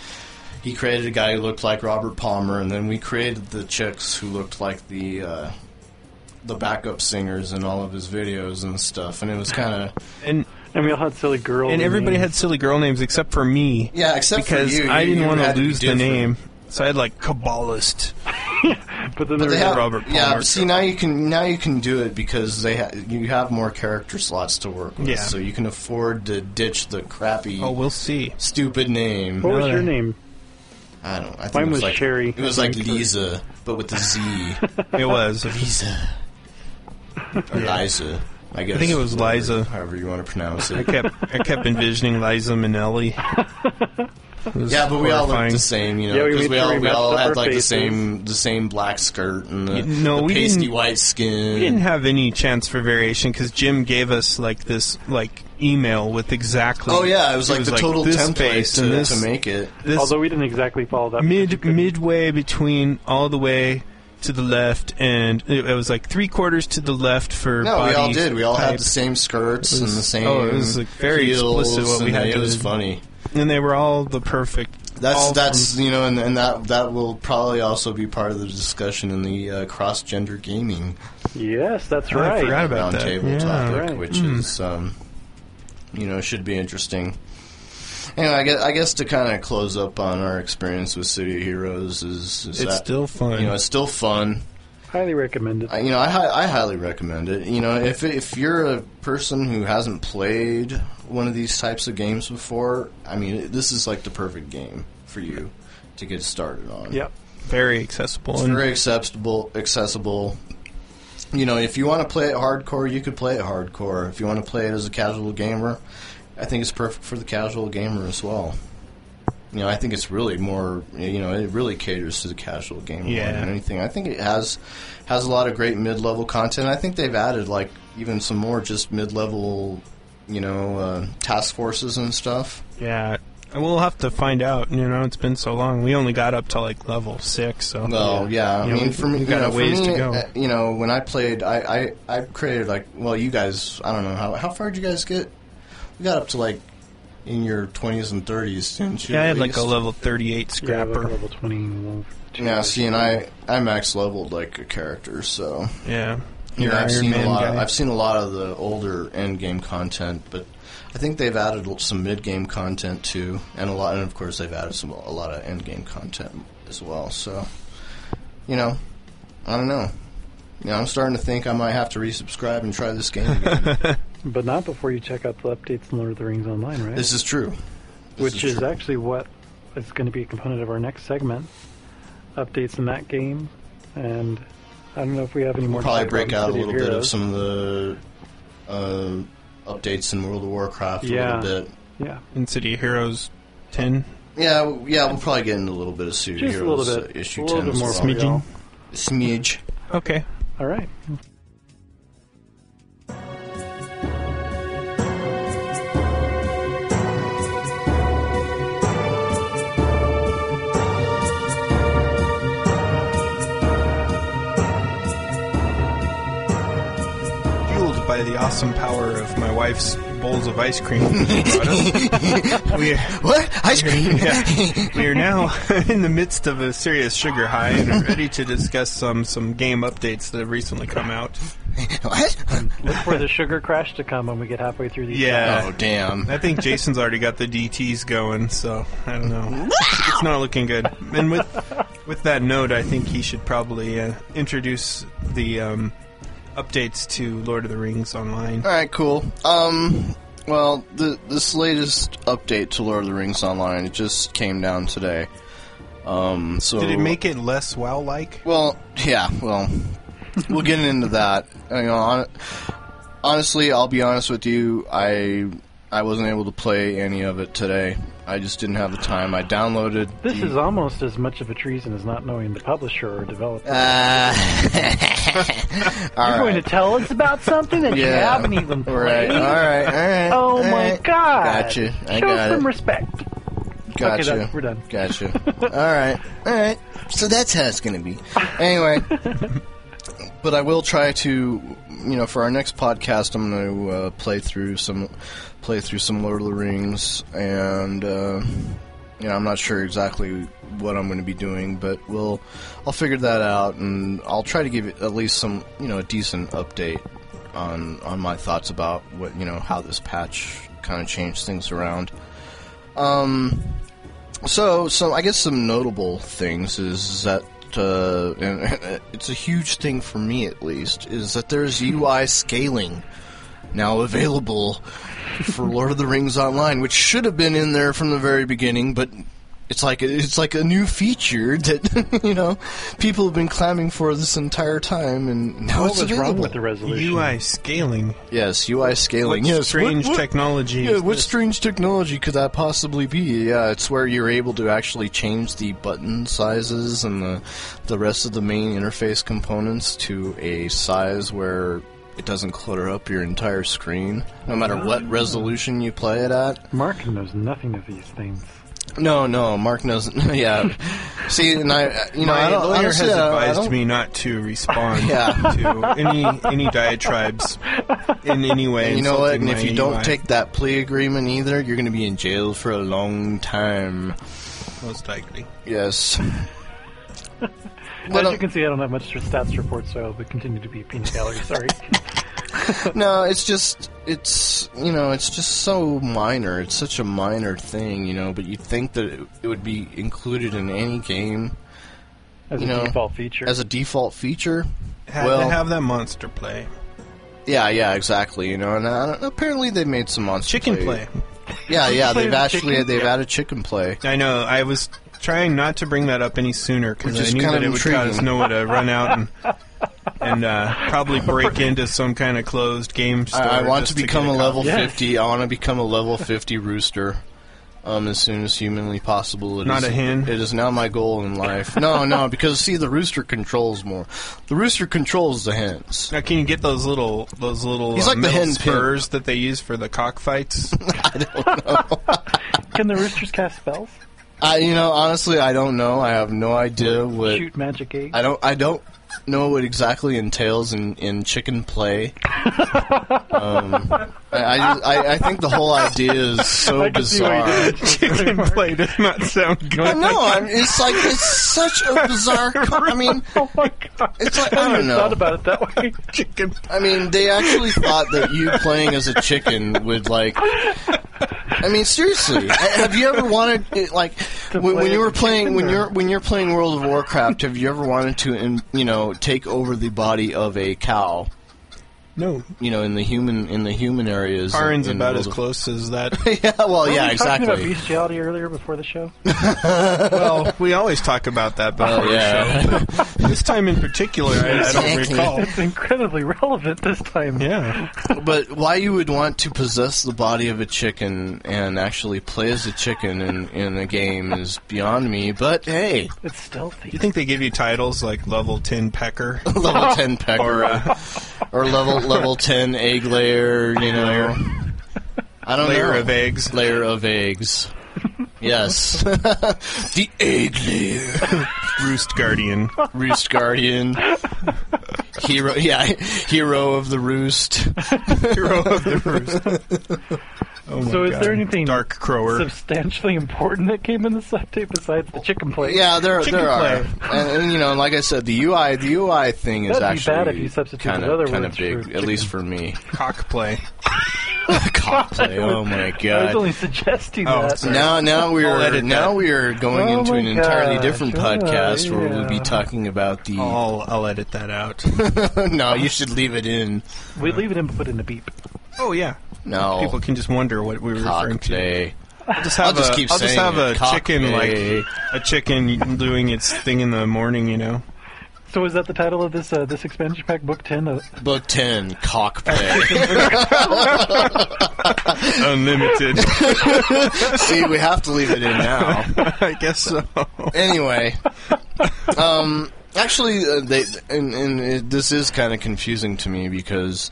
he created a guy who looked like Robert Palmer and then we created the chicks who looked like the uh, the backup singers in all of his videos and stuff and it was kind of And And we all had silly girls. and everybody names. had silly girl names except for me yeah except because for you Because I didn't you want to lose the name. So I had like Kabbalist. But then But there they was have, Robert yeah, Palmer but see now you can now you can do it because they ha- you have more character slots to work with, Yeah. so you can afford to ditch the crappy, Oh, we'll see. stupid name. What was your name? I don't. I think Mine it was, was like Sherry. It was like Like- Lisa, but with the Z. It was. Lisa or Liza. I guess. I think it was Liza. However you want to pronounce it. I it. kept I kept envisioning Liza Minnelli. Yeah, but we all looked the same, you know, Yeah, we because made we, all we we all had like faces. the same the same black skirt and the, Y- no, the we pasty white skin. We didn't have any chance for variation because Jim gave us like this like email with exactly. oh yeah, it was like the total this template to, and this, to make it. Although we didn't exactly follow that. mid midway between all the way to the left and it, it was like three quarters to the left for No, we all did. We all had the same skirts was- and the same. oh, it was, like, very heels, explicit what we had It to- was funny. and they were all the perfect. That's that's from- you know, and, and that that will probably also be part of the discussion in the uh, cross gender gaming Yes, that's Oh, I right. forgot about that. roundtable Yeah. topic, Right. which Hmm. is um, you know should be interesting. Anyway, I guess, I guess to kind of close up on our experience with City of Heroes is, is It's that still fun. you know it's still fun. Highly recommended. I, you know, I, I highly recommend it. You know, if if you're a person who hasn't played one of these types of games before, I mean, this is like the perfect game for you to get started on. Yep. very accessible. It's very accessible. Accessible. You know, if you want to play it hardcore, you could play it hardcore. If you want to play it as a casual gamer, I think it's perfect for the casual gamer as well. You know, I think it's really more. You know, it really caters to the casual gamer more than anything. I think it has has a lot of great mid level content. I think they've added like even some more just mid level, you know, uh, task forces and stuff. yeah, we'll have to find out. You know, it's been so long. We only got up to like level six, so Well, yeah. I You mean, we- for me, you got know, a ways me, to go. uh, You know, when I played, I, I, I created like, well, you guys, I don't know how how far did you guys get? We got up to like in your twenties and thirties, didn't you? yeah, I had like a level thirty-eight Yeah, like scrapper. level 20. Yeah, see, and I I max leveled like a character, so Yeah, you Your I've Iron seen Man a lot. Of, guy. I've seen a lot of the older end game content, but I think they've added some mid game content too, and a lot, and of course they've added some a lot of end game content as well. So, you know, I don't know. You know, I'm starting to think I might have to resubscribe and try this game again. But not before you check out the updates in Lord of the Rings Online, right? this is true. This Which is, true. actually what is going to be a component of our next segment. Updates in that game. And I don't know if we have any more We'll to probably talk break out a in City little bit of some of the uh, updates in World of Warcraft a Yeah. little bit. Yeah. in City of Heroes ten. Yeah, yeah, we'll probably get into a little bit of Super Just a Heroes little uh, bit. issue a little 10 bit as more well. for Smidgen. y'all. Smidge. Okay. All right. By the awesome power of my wife's bowls of ice cream. we, What? Ice cream? yeah, we are now in the midst of a serious sugar high and are ready to discuss some, some game updates that have recently come out. what? Look for the sugar crash to come when we get halfway through these. Yeah. Oh, damn. I think Jason's already got the DTs going, so I don't know. It's not looking good. And with with that note, I think he should probably uh, introduce the um, updates to Lord of the Rings online. All right, cool. Um, well, the, this latest update to Lord of the Rings Online it just came down today. Um, so Did it make it less WoW-like? Well, yeah. Well, we'll get into that. You know, hon- honestly, I'll be honest with you. I I wasn't able to play any of it today. I just didn't have the time. I downloaded. This the, is almost as much of a treason as not knowing the publisher or developer. Uh, You're going to tell us about something that you haven't even played. Right. All right. All right. Oh all my right. god! Gotcha. I Show got some it. respect. Gotcha. Okay, we're done. Gotcha. all right. All right. So that's how it's going to be. Anyway, but I will try to, you know, for our next podcast, I'm going to uh, play through some, play through some Lord of the Rings, and uh, you know, I'm not sure exactly what I'm going to be doing, but we'll, I'll figure that out, and I'll try to give at least some, you know, a decent update on on my thoughts about what you know how this patch kind of changed things around. Um, so, so I guess some notable things is that, uh, and it's a huge thing for me at least, is that there's UI scaling now available for Lord of the Rings Online, which should have been in there from the very beginning, but it's like it's like a new feature that you know people have been clamming for this entire time, and now What it's was available. wrong with the resolution? UI scaling. Yes, UI scaling. What yes, strange what- what- technology yeah, is what this? strange technology could that possibly be? Yeah, it's where you're able to actually change the button sizes and the the rest of the main interface components to a size where it doesn't clutter up your entire screen, no matter what ah. resolution you play it at. Mark knows nothing of these things. No, no, Mark knows. Yeah, see, and I, uh, you know, My I don't, lawyer honestly, has I- I advised don't- me not to respond Yeah. to any any diatribes in any way. And you know what? insulting And if my you don't UI. take that plea agreement either, you're going to be in jail for a long time. most likely. Yes. As But, you can see, I don't have much stats report, so I'll continue to be a peanut gallery. Sorry. No, it's just it's you know it's just so minor. It's such a minor thing, you know. But you'd think that it, it would be included in any game As You a know, default feature. as a default feature. Had Well- to have that monster play. Yeah, yeah, exactly. You know, and uh, apparently they made some monster Chicken play. Yeah, yeah, Play they've actually chicken? they've added chicken play. I know. I was trying not to bring that up any sooner because I is knew that of it would cause. Noah to run out and and uh, probably break into some kind of closed game store. I, I want to become get a copy. level Yes. fifty. I want to become a level fifty rooster. Um, as soon as humanly possible. It Not is- a hen? It is now my goal in life. no, no, because see, the rooster controls more. The rooster controls the hens. Now, can you get those little those little He's uh, like the metal hen pin. spurs that they use for the cockfights? I don't know. can the roosters cast spells? I, you know, honestly, I don't know. I have no idea what. Shoot magic eggs? I don't. I don't know what exactly entails in, in chicken play. um, I, I, I I think the whole idea is so I can see why you bizarre. Chicken play does not sound good. I know. I'm, it's like it's such a bizarre. Co- I mean, Oh my god. it's like I I never don't know. thought about it that way. Chicken. I mean, they actually thought that you playing as a chicken would like. I mean, seriously, have you ever wanted it, like when, when you were playing when you're when you're playing World of Warcraft? Have you ever wanted to, in, you know, take over the body of a cow? No, you know, in the human in the human areas. Karin's in about World as close as that. yeah, well, Weren't yeah, we talking about exactly. bestiality earlier before the show? well, we always talk about that before Oh, yeah. the show. this time in particular, I, I don't recall. It's incredibly relevant this time. Yeah, But why you would want to possess the body of a chicken and actually play as a chicken in, in a game is beyond me. But hey, It's stealthy. Do you think they give you titles like level ten pecker? level ten pecker Or, uh, or level level ten egg layer, you know. I don't Layer know. of eggs. Layer of eggs. Yes, the egg layer. Roost Guardian. Roost guardian. Hero, yeah, hero of the roost. Hero of the Roost. Oh So is God. there anything Dark Crower? substantially important that came in this update besides the chicken plate? Yeah, there Chicken there are, and, and you know, like I said, the UI the UI thing is That'd be actually bad if you substituted kind of kind of big, for at least for me. Cock play. Cockplay. Oh my God! I was god. only suggesting Oh, that. sorry. Now, now we are edit now we are going Oh into my an entirely different yeah, podcast where we'll be talking about the. I'll, I'll edit that out. no, you should leave it in. We leave it in, but put in a beep. Oh yeah. No, People can just wonder what we were referring to. cockplay. I'll just have I'll just a, keep I'll just saying have a. Cock chicken play. like a chicken doing its thing in the morning, you know. So is that the title of this uh, this expansion pack, book ten? Uh, Book ten, cockplay. Unlimited. See, we have to leave it in now. I guess so. anyway, um, actually, uh, they and, and it, this is kind of confusing to me because,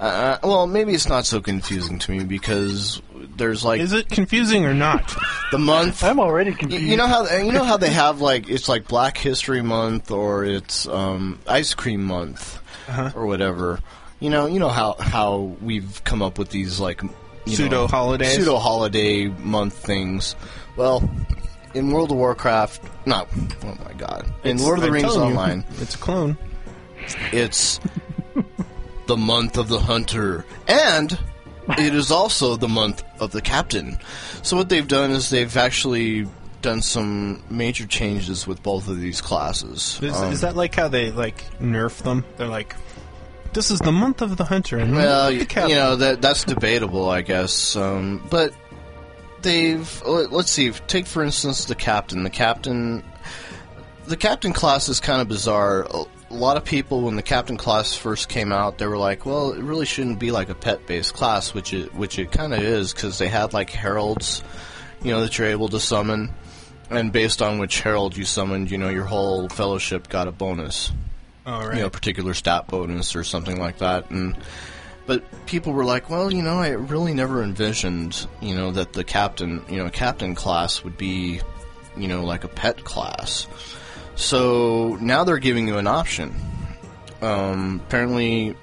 uh, well, maybe it's not so confusing to me because there's like Is it confusing or not? the month. I'm already confused. you know how you know how they have like it's like Black History Month or it's um, Ice Cream Month Uh-huh. or whatever. You know, you know how how we've come up with these like you Pseudo know, holidays? pseudo holiday month things. Well, in World of Warcraft, no, oh my god, in It's- Lord of the I'm Rings telling you, Online, it's a clone. it's the month of the hunter and it is also the month of the captain so what they've done is they've actually done some major changes with both of these classes Is, Um, is that like how they like nerf them? They're like, this is the month of the hunter, and well the you, know that that's debatable i guess um, but they've let- let's see take for instance the captain the captain the captain class is kind of bizarre. A lot of people, when the captain class first came out, they were like, "Well, it really shouldn't be like a pet-based class," which it which it kind of is because they had like heralds, you know, that you're able to summon, and based on which herald you summoned, you know, your whole fellowship got a bonus, All right. you know, particular stat bonus or something like that, and. But people were like, well, you know, I really never envisioned, you know, that the captain, you know, captain class would be, you know, like a pet class. So now they're giving you an option. Um, apparently,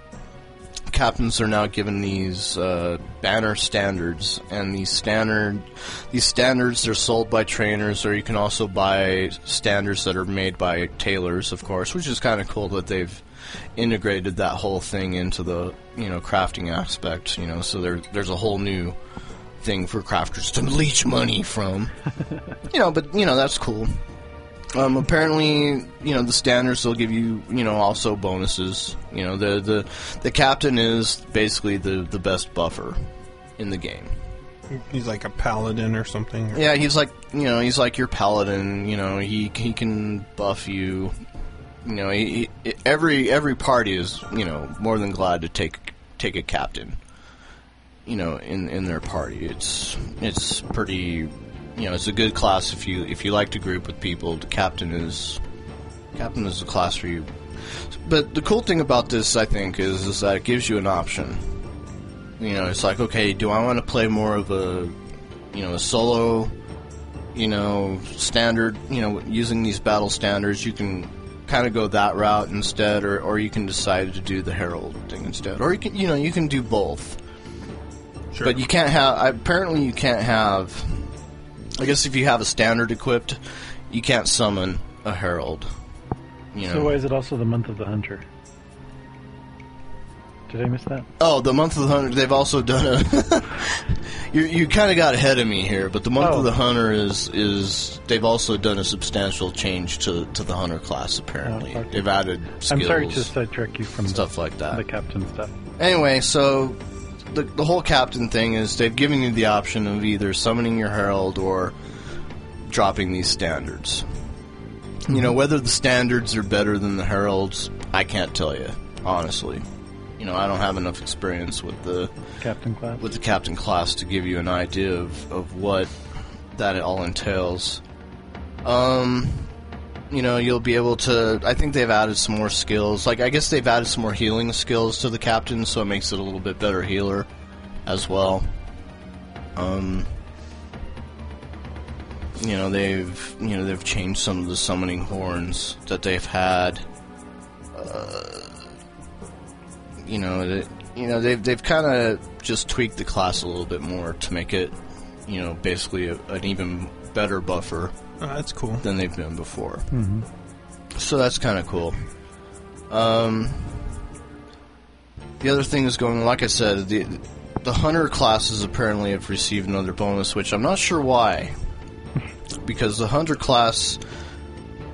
captains are now given these uh, banner standards, and these standard these standards are sold by trainers, or you can also buy standards that are made by tailors, of course, which is kind of cool that they've integrated that whole thing into the you know crafting aspect. You know, so there there's a whole new thing for crafters to leech money from. you know, but you know that's cool. Um, apparently, you know the standards will give you, you know, also bonuses. You know, the the the captain is basically the the best buffer in the game. He's like a paladin or something. Yeah, he's like, you know, he's like your paladin. You know, he he can buff you. You know, he, he, every every party is, you know, more than glad to take take a captain. You know, in in their party, it's it's pretty. You know, it's a good class if you if you like to group with people. The captain is captain is a class for you. But the cool thing about this, I think, is is that it gives you an option. You know, it's like, okay, do I want to play more of a, you know, a solo, you know, standard, you know, using these battle standards, you can kind of go that route instead, or, or you can decide to do the herald thing instead, or you can, you know, you can do both. Sure. But you can't have. Apparently, you can't have. I guess if you have a standard equipped, you can't summon a herald. You know. So why is it also the month of the hunter? Did I miss that? Oh, the month of the hunter. They've also done a. you you kind of got ahead of me here, but the month Oh. of the hunter is is they've also done a substantial change to to the hunter class. Apparently, Oh, they've added skills, I'm sorry to sidetrack you from stuff like that. the captain stuff. Anyway, so the the whole captain thing is they've given you the option of either summoning your herald or dropping these standards. You know whether the standards are better than the heralds, I can't tell you honestly. You know, I don't have enough experience with the Captain class. with the captain class to give you an idea of, of what that all entails. Um, you know, you'll be able to. I think they've added some more skills. Like, I guess they've added some more healing skills to the captain, so it makes it a little bit better healer as well. Um, you know, they've you know they've changed some of the summoning horns that they've had. Uh, you know, that you know they've they've kind of just tweaked the class a little bit more to make it, you know, basically a, an even better buffer Oh, that's cool. than they've been before. Mm-hmm. So that's kind of cool. Um, the other thing is going, like I said, the the hunter classes apparently have received another bonus, which I'm not sure why, because the hunter class,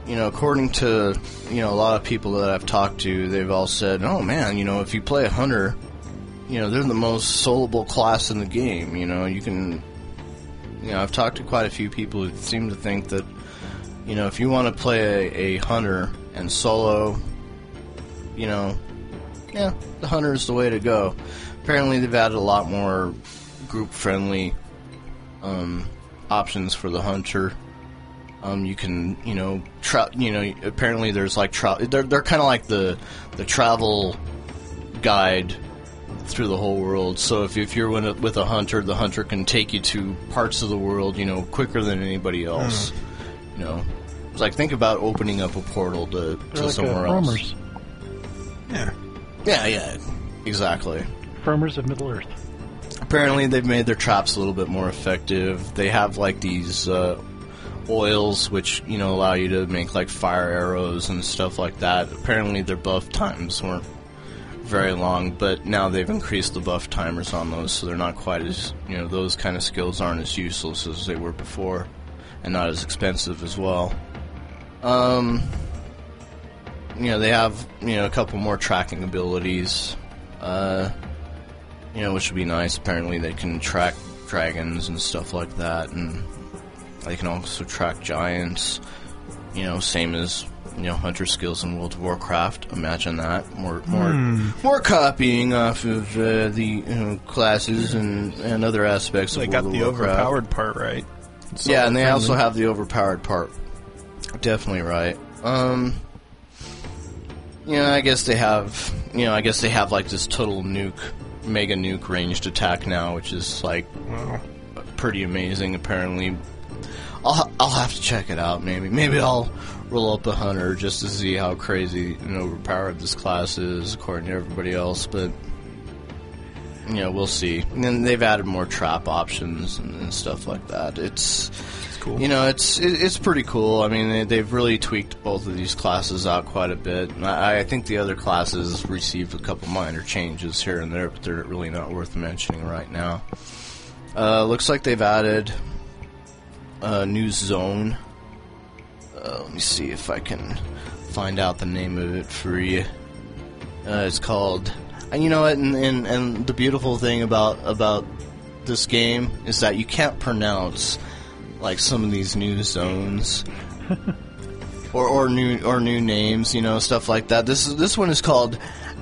you know, according to you know a lot of people that I've talked to, they've all said, "Oh man, you know, if you play a hunter, you know, they're the most soloable class in the game. You know, you can." You know, I've talked to quite a few people who seem to think that, you know, if you want to play a, a hunter and solo, you know, yeah, the hunter is the way to go. Apparently, they've added a lot more group-friendly um, options for the hunter. Um, you can, you know, tra- you know, apparently there's like tra- they're they're kind of like the the travel guide through the whole world. So if, if you're with a, with a hunter, the hunter can take you to parts of the world, you know, quicker than anybody else. You know, it's like think about opening up a portal to, to like somewhere uh, else. Fromers. Yeah. Yeah, yeah, exactly. Farmers of Middle Earth. Apparently, they've made their traps a little bit more effective. They have like these uh, oils, which you know allow you to make like fire arrows and stuff like that. Apparently, their buff times weren't very long, but now they've increased the buff timers on those, so they're not quite as you know those kind of skills aren't as useless as they were before, and not as expensive as well. Um, you know they have you know a couple more tracking abilities. Uh, you know, which would be nice. Apparently, they can track dragons and stuff like that, and they can also track giants. You know, same as you know hunter skills in World of Warcraft. Imagine that more more more copying off of uh, the you know, classes and, and other aspects They of got World the of Warcraft. overpowered part right. Yeah, and they Solo also have the overpowered part. Definitely right. Um, you know, I guess they have, you know, I guess they have like this total nuke, mega nuke ranged attack now, which is like Wow. pretty amazing. Apparently, I'll I'll have to check it out. Maybe maybe I'll roll up a hunter just to see how crazy and overpowered this class is according to everybody else. But you know, we'll see. And then they've added more trap options and, and stuff like that. It's It's cool. you know, it's it, it's pretty cool. I mean, they, they've really tweaked both of these classes out quite a bit. I, I think the other classes received a couple minor changes here and there, but they're really not worth mentioning right now. Uh, looks like they've added a new zone. Uh, let me see if I can find out the name of it for you. Uh, it's called. And you know what? And, and and the beautiful thing about about this game is that you can't pronounce like some of these new zones or or new or new names, you know, stuff like that. This is this one is called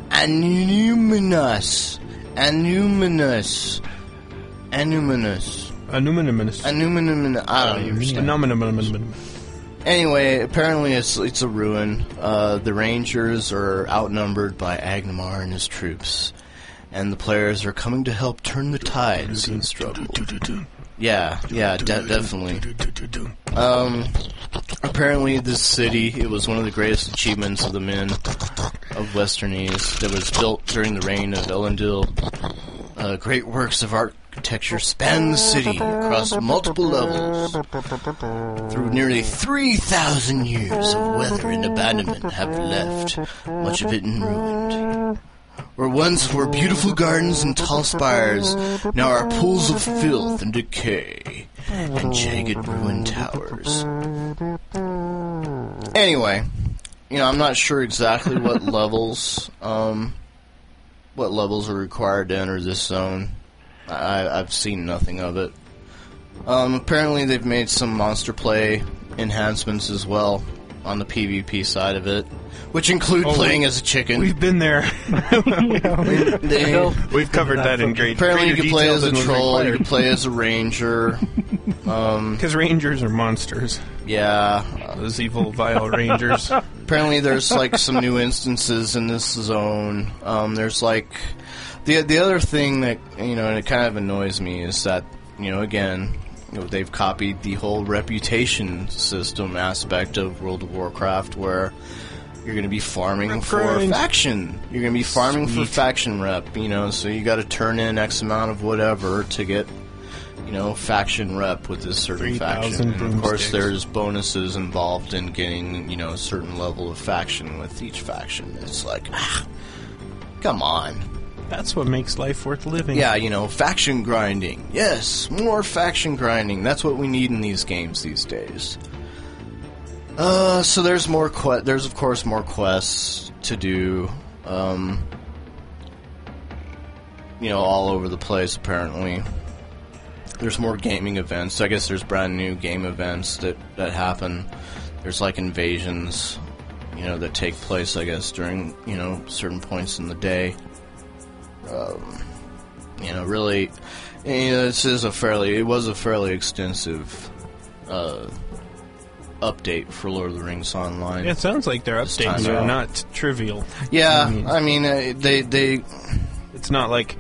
Annúminas. Anuminous. Anuminous. Anuminous. Anuminous. I don't understand. Anuminous. Anyway, apparently it's it's a ruin. Uh, the Rangers are outnumbered by Agnemar and his troops, and the players are coming to help turn the tides in struggle. Yeah, yeah, de- definitely. Um, apparently this city, it was one of the greatest achievements of the men of Westernesse that was built during the reign of Elendil. Uh, great works of architecture span the city across multiple levels. Through nearly 3,000 years of weather and abandonment have left much of it in ruin. Where once were beautiful gardens and tall spires, now are pools of filth and decay, and jagged ruined towers. Anyway, you know, I'm not sure exactly what levels, um, what levels are required to enter this zone. I, I've seen nothing of it. Um, apparently, they've made some monster play enhancements as well on the PvP side of it, which include Oh, playing we- as a chicken. We've been there. They- We've covered that in great detail. apparently, you can play as a troll. You can play as a ranger. Um, Because rangers are monsters. yeah. Those evil, vile rangers. Apparently, there's like some new instances in this zone. Um, there's like the the other thing that you know, and it kind of annoys me is that you know, again, you know, they've copied the whole reputation system aspect of World of Warcraft, where you're going to be farming Rep for faction. You're going to be farming Sweet. for faction rep. You know, so you got to turn in X amount of whatever to get. You know, faction rep with this certain 3,000 faction. And of course, there's bonuses involved in getting, you know, a certain level of faction with each faction. It's like, ah, come on. That's what makes life worth living. Yeah, you know, faction grinding. Yes, more faction grinding. That's what we need in these games these days. Uh, so there's more que- there's of course more quests to do. Um, you know, all over the place apparently. There's more gaming events. I guess there's brand new game events that that happen. There's like invasions, you know, that take place I guess during, you know, certain points in the day you know, really, you know, this is a fairly, it was a fairly extensive uh, update for Lord of the Rings Online. Yeah, It sounds like their updates are out. not trivial. yeah, I mean- I mean, uh, they, they, It's not like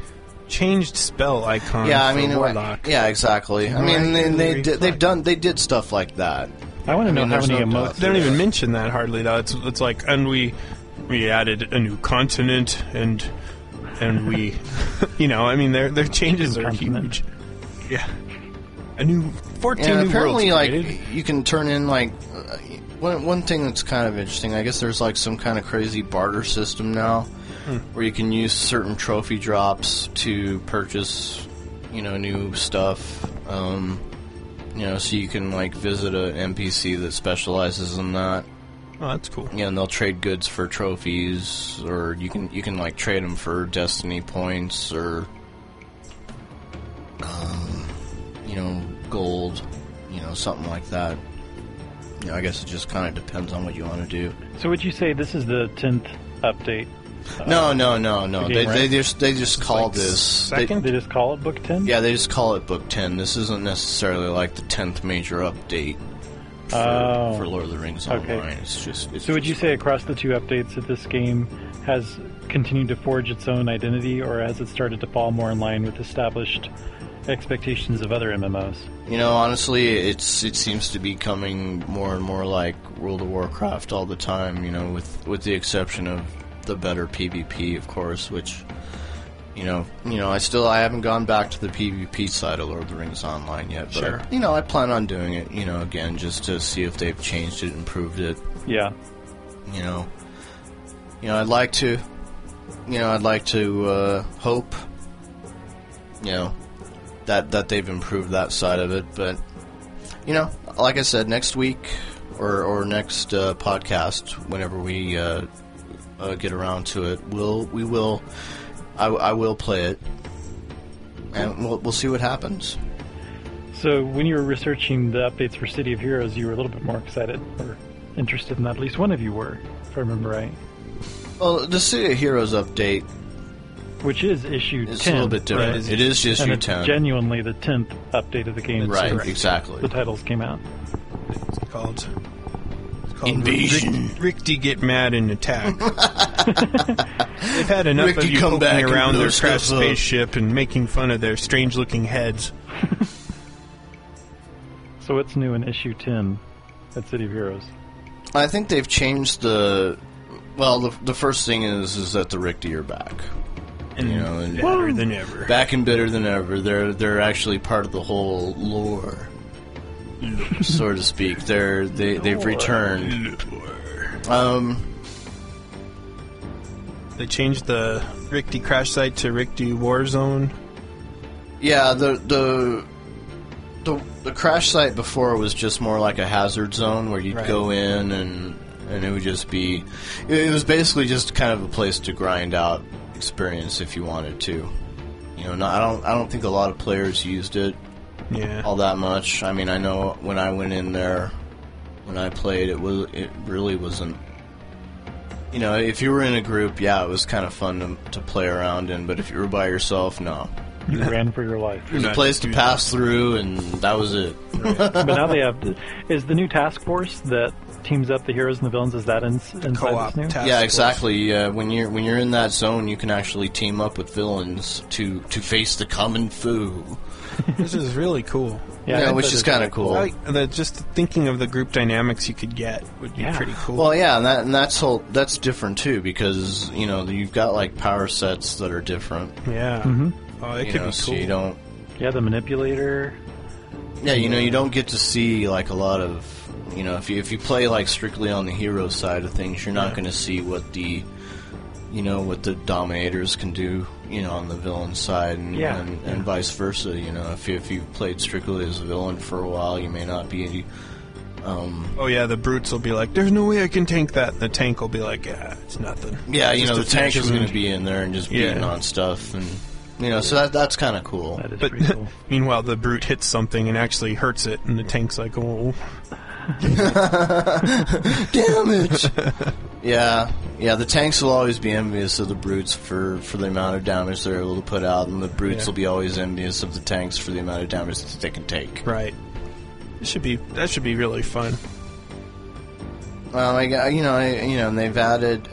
changed spell icon. yeah, I for mean, warlock. yeah, exactly. I mean, they, they did, they've done, they did stuff like that. I want to know mean, how many no emotes. They don't even mention that hardly though. It's it's like and we we added a new continent and and we you know I mean their their changes are continent. huge. Yeah, a new fourteen Yeah, new apparently, worlds like created. you can turn in like uh, one one thing that's kind of interesting. I guess there's like some kind of crazy barter system now, Hmm. where you can use certain trophy drops to purchase, you know, new stuff. Um, you know, so you can like visit a NPC that specializes in that. Oh, that's cool. Yeah, and they'll trade goods for trophies, or you can you can like trade them for destiny points or, um, you know, gold, you know, something like that. You know, I guess it just kind of depends on what you want to do. So would you say this is the tenth update? No, no, no, no. the They, game, they right? just they just call like this. They, second? They just call it Book Ten. yeah, they just call it Book Ten. This isn't necessarily like the tenth major update for, Oh. for Lord of the Rings Okay. Online. It's just. It's So would you say across the two updates that this game has continued to forge its own identity, or has it started to fall more in line with established expectations of other MMOs? You know, honestly, it's it seems to be coming more and more like World of Warcraft all the time. You know, with with the exception of the better PvP, of course, which you know, you know, I still I haven't gone back to the PvP side of Lord of the Rings Online yet, but Sure. you know, I plan on doing it. You know, again, just to see if they've changed it, improved it. Yeah. You know, you know, I'd like to, you know, I'd like to uh, hope, you know, that that they've improved that side of it. But you know, like I said, next week or or next uh, podcast, whenever we uh, uh, get around to it, we'll we will, I, I will play it, and we'll we'll see what happens. So when you were researching the updates for City of Heroes, you were a little bit more excited or interested in that. At least one of you were, if I remember right. Well, the City of Heroes update Which is issue is 10. a little bit different. right? It is just and you it's ten, genuinely the 10th update of the game. right? since Exactly. The titles came out. It's called. It's called Invasion. Rick, Rikti get mad and attack. They've had enough Rick of you come poking back around their crashed spaceship and making fun of their strange-looking heads. So what's new in issue 10 at City of Heroes? I think they've changed the. Well, the, the first thing is is that the Rikti are back, And You know, and- better than ever. back and better than ever. They're they're actually part of the whole lore, so to speak. They're they they've returned. Um, they changed the Rikti crash site to Rikti Warzone. Yeah, the the the the crash site before was just more like a hazard zone where you'd Right. go in and and it would just be it was basically just kind of a place to grind out experience if you wanted to. You know, not, I don't I don't think a lot of players used it Yeah. all that much. I mean, I know when I went in there when I played it was it really wasn't you know, if you were in a group, yeah, it was kind of fun to, to play around in, but if you were by yourself, no. You ran for your life. It was a place to pass through, and that was it. but now they have is the new task force that teams up the heroes and the villains. Is that in, inside Co-op this new? task yeah, exactly. Uh, when you're when you're in that zone, you can actually team up with villains to to face the common foe. This is really cool. Yeah, I which is kind of cool. I like the, just thinking of the group dynamics you could get would be Yeah. pretty cool. Well, yeah, and, that, and that's whole, that's different too because you know you've got like power sets that are different. yeah. Mm-hmm. Oh, it You could know, be so cool. you don't. Yeah, the manipulator. Yeah, you know, you don't get to see like a lot of. You know, if you if you play like strictly on the hero side of things, you're not Yeah. going to see what the. You know what the dominators can do, you know, on the villain side, and Yeah, and, yeah. vice versa. You know, if you, if you played strictly as a villain for a while, you may not be. Um, Oh yeah, the brutes will be like, "There's no way I can tank that." And the tank will be like, "Yeah, it's nothing." yeah, you know, the tank is going to be in there and just Yeah. beating on stuff, and you know, so that that's kind of cool. That is But pretty cool. meanwhile, the brute hits something and actually hurts it, and the tank's like, "Oh, damage. yeah, yeah. The tanks will always be envious of the brutes for for the amount of damage they're able to put out, and the brutes Yeah. will be always envious of the tanks for the amount of damage that they can take. right." It should be that should be really fun. Well, I, got- you know, I, you know, and they've added.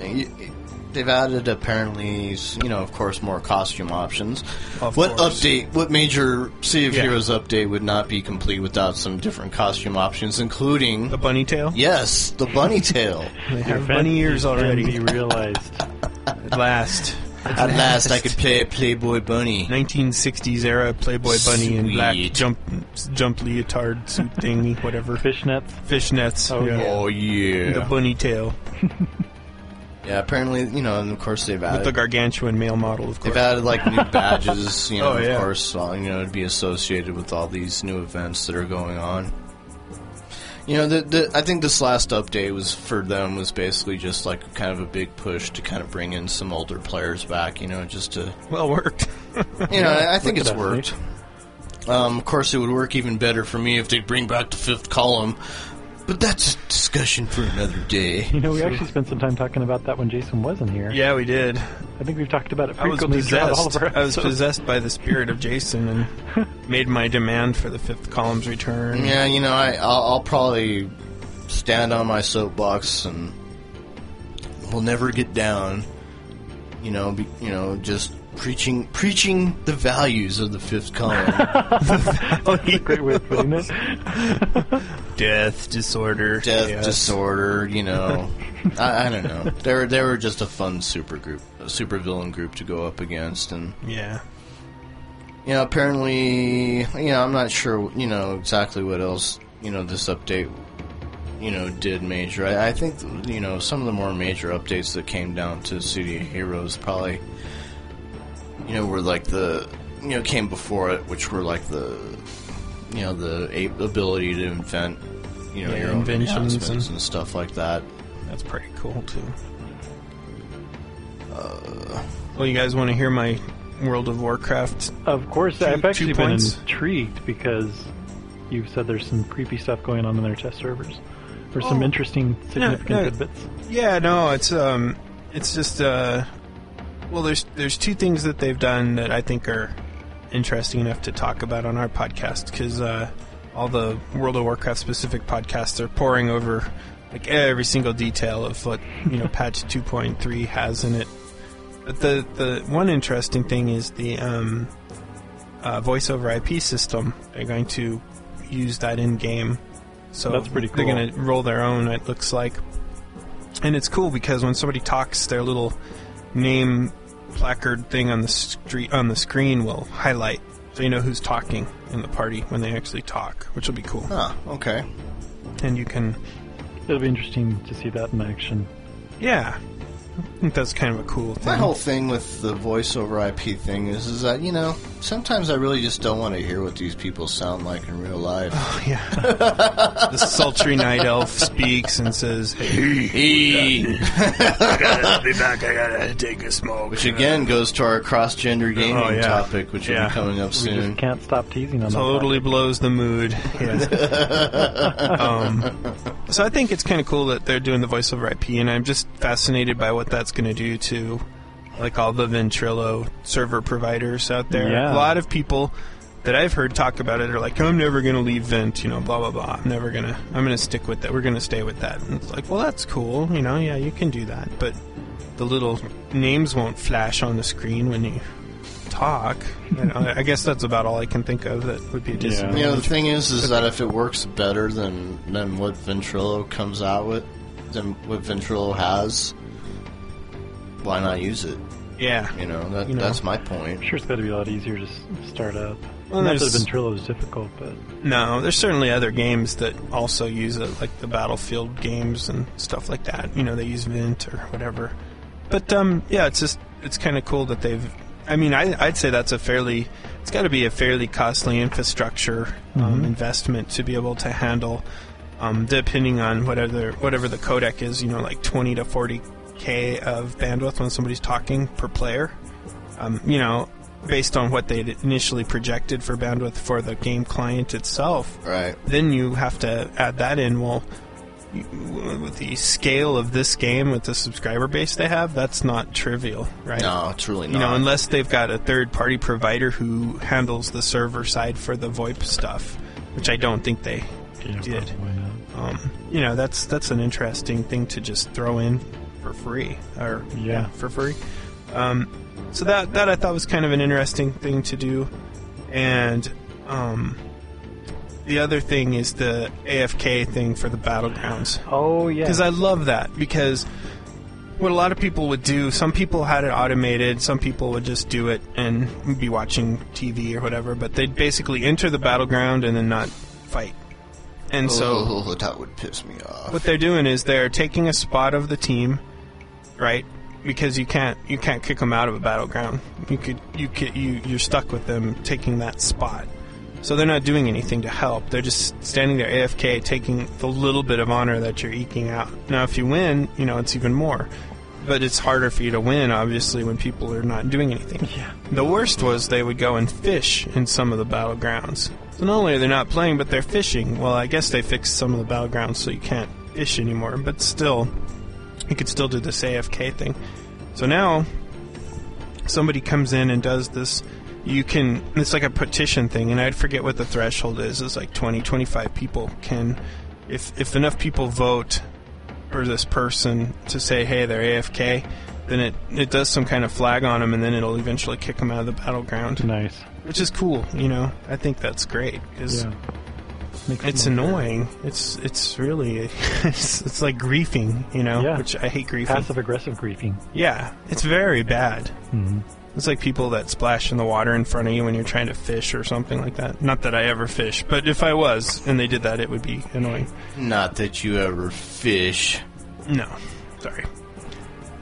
They've added apparently, you know, of course, more costume options. Of what course. update? What major City of Yeah. Heroes update would not be complete without some different costume options, including The bunny tail. yes, the bunny tail. They Your have bunny ears already. Be realized. At last. At last, I could play a Playboy bunny. 1960s era Playboy bunny in black jump jump leotard suit thingy, whatever. Fishnets. Fishnets. Oh, yeah. yeah. Oh yeah. The bunny tail Yeah, apparently, you know, and of course they've with added the gargantuan male model, of course. they've added like new badges. You know, Oh, yeah. of course, uh, you know, to be associated with all these new events that are going on. You know, the, the I think this last update was for them was basically just like kind of a big push to kind of bring in some older players back. You know, just to Well worked. you know, I, I think it's worked. Um, of course, it would work even better for me if they bring back the fifth column, but that's a discussion for another day. You know, we actually spent some time talking about that when Jason wasn't here. yeah, we did. I think we've talked about it I was frequently throughout all of possessed. our I was episodes. possessed by the spirit of Jason and made my demand for the fifth column's return. Yeah, you know, I, I'll, I'll probably stand on my soapbox and we'll never get down. You know, be, you know, just preaching preaching the values of the fifth column. Oh, That's a great way of putting it. Death, disorder, Death, chaos. disorder. You know, I, I don't know. They were they were just a fun super group, a super villain group to go up against, and Yeah. you know, apparently, you know, I'm not sure, you know, exactly what else, you know, this update, you know, did major. I, I think, you know, some of the more major updates that came down to City of Heroes probably, you know, were like the, you know, came before it, which were like the, you know, the ability to invent, you know, Yeah, your own inventions enhancements and- and stuff like that. That's pretty cool too. well, you guys want to hear my World of Warcraft? Of course, Two- I've actually been points. intrigued because you've said there's some creepy stuff going on in their test servers. Or some Oh. interesting, significant no. tidbits. Yeah, no, it's um, it's just uh, well, there's there's two things that they've done that I think are interesting enough to talk about on our podcast because uh, all the World of Warcraft specific podcasts are pouring over like every single detail of what you know patch 2.3 has in it. But the the one interesting thing is the um, uh, voice over IP system. They're going to use that in game. So That's pretty cool. They're going to roll their own. It looks like, and it's cool because when somebody talks, their little name placard thing on the street on the screen will highlight, so you know who's talking in the party when they actually talk, which will be cool. Huh, okay. And you can, It'll be interesting to see that in action. yeah, I think that's kind of a cool thing. My whole thing with the voice over IP thing is, is that you know sometimes I really just don't want to hear what these people sound like in real life. Oh, yeah. the sultry night elf speaks and says, "Hey, Hey. I gotta be back. I gotta take a smoke." Which again goes to our cross-gender gaming Oh, yeah. topic, which will be coming up We soon. just can't stop teasing on totally blows the mood. Yeah. um, so I think it's kind of cool that they're doing the voice over IP, and I'm just fascinated by what that's going to do to like all the Ventrilo server providers out there. Yeah. A lot of people that I've heard talk about it are like, I'm never going to leave Vent, you know, blah blah blah. I'm never gonna. I'm going to stick with that. We're going to stay with that. And it's like, well, that's cool. You know, yeah, you can do that, but the little names won't flash on the screen when you talk. You know, I guess that's about all I can think of that would be a disadvantage. You know, the thing is, is that if it works better than than what Ventrilo comes out with, than what Ventrilo has, why not use it? Yeah. You know, that, You know. that's my point. I'm sure it's got to be a lot easier to start up. Well, Not that there's- Ventrilo is difficult, but No, there's certainly other games that also use it, like the Battlefield games and stuff like that. You know, they use Vent or whatever. But um, yeah, it's just it's kind of cool that they've. I mean, I, I'd say that's a fairly. It's got to be a fairly costly infrastructure um, investment to be able to handle, um, depending on whatever whatever the codec is. You know, like 20 to 40 k of bandwidth when somebody's talking per player. Um, you know, based on what they initially projected for bandwidth for the game client itself, Right. then you have to add that in. Well, you, with the scale of this game, with the subscriber base they have, that's not trivial, right? No, it's really not. You know, unless they've got a third-party provider who handles the server side for the VoIP stuff, which I don't think they yeah, did. probably not. Um, you know, that's that's an interesting thing to just throw in for free, or Yeah. for free. Um, so that that I thought was kind of an interesting thing to do, and um, the other thing is the AFK thing for the battlegrounds Oh yeah, because I love that because what a lot of people would do, some people had it automated, some people would just do it and be watching TV or whatever, but they'd basically enter the battleground and then not fight. And so oh, that would piss me off. what they're doing is they're taking a spot of the team, right? Because you can't you can't kick them out of a battleground. You could you could you you're stuck with them taking that spot. So they're not doing anything to help. They're just standing there AFK, taking the little bit of honor that you're eking out. Now, if you win, you know it's even more. But it's harder for you to win, obviously, when people are not doing anything. Yeah. The worst was they would go and fish in some of the battlegrounds. So not only are they not playing, but they're fishing. Well, I guess they fixed some of the battlegrounds so you can't fish anymore, but still, you could still do this AFK thing. So now, somebody comes in and does this. You can, it's like a petition thing, and I'd forget what the threshold is. It's like 20, 25 people can, if, if enough people vote for this person to say, hey, they're AFK, then it, it does some kind of flag on them, and then it'll eventually kick them out of the battleground nice. which is cool. You know, I think that's great because Yeah, it it's more fair. annoying. It's it's really it's, it's like griefing. You know, Yeah. which I hate griefing. Passive aggressive griefing. Yeah, it's very bad. hmm It's like people that splash in the water in front of you when you're trying to fish or something like that. Not that I ever fish, but if I was and they did that, it would be annoying. Not that you ever fish. No, sorry.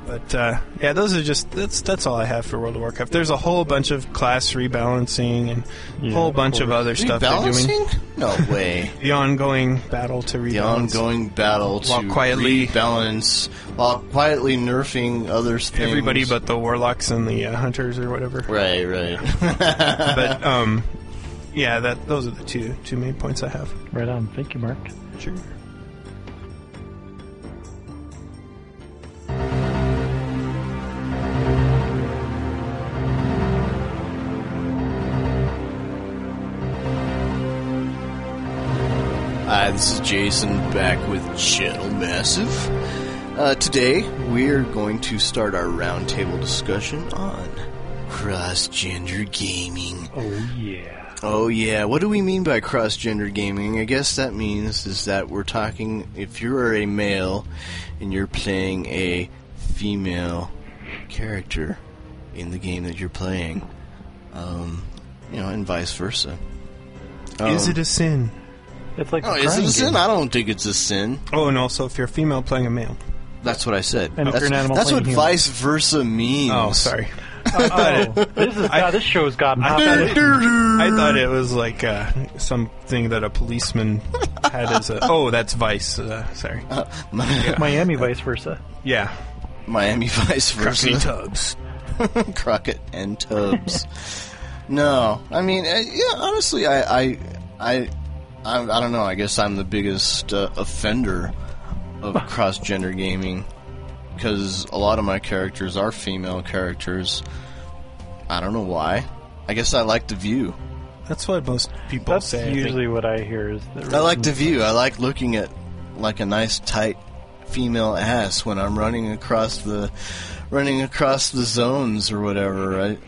But uh, yeah, those are just that's that's all I have for World of Warcraft. There's a whole bunch of class rebalancing and a Yeah, whole bunch of course. other stuff they're doing. Rebalancing? No way. The ongoing battle to rebalance. the ongoing battle to While quietly- rebalance while quietly nerfing other things. everybody but the warlocks and the uh, hunters or whatever. right, right. But um, yeah, that those are the two two main points I have. Right on. Thank you, Mark. Sure. Hi, this is Jason back with Channel Massive. Uh, today we're going to start our roundtable discussion on cross-gender gaming. Oh yeah. Oh yeah, what do we mean by cross-gender gaming? I guess that means is that we're talking if you're a male and you're playing a female character in the game that you're playing, um, you know, and vice versa. is Um, it a sin? It's like Oh, the is it a sin? game. I don't think it's a sin. Oh, and also if you're a female playing a male. That's what I said. And if that's you're an animal that's what human. vice versa means. Oh, sorry. Oh, this is God, this show's gotten hot. I thought it was like uh, something that a policeman had as a. Oh, that's Vice. Uh, sorry. Miami, vice versa. Yeah. Miami vice versa. Crockett Tubbs. Crockett and Tubbs. no, I mean, uh, yeah. Honestly, I, I, I, I, I don't know. I guess I'm the biggest uh, offender of cross-gender gaming because a lot of my characters are female characters. I don't know why. I guess I like the view. That's what most people That's say. I usually what I hear. Is the I like the view. I like looking at like a nice tight female ass when I'm running across the running across the zones or whatever. I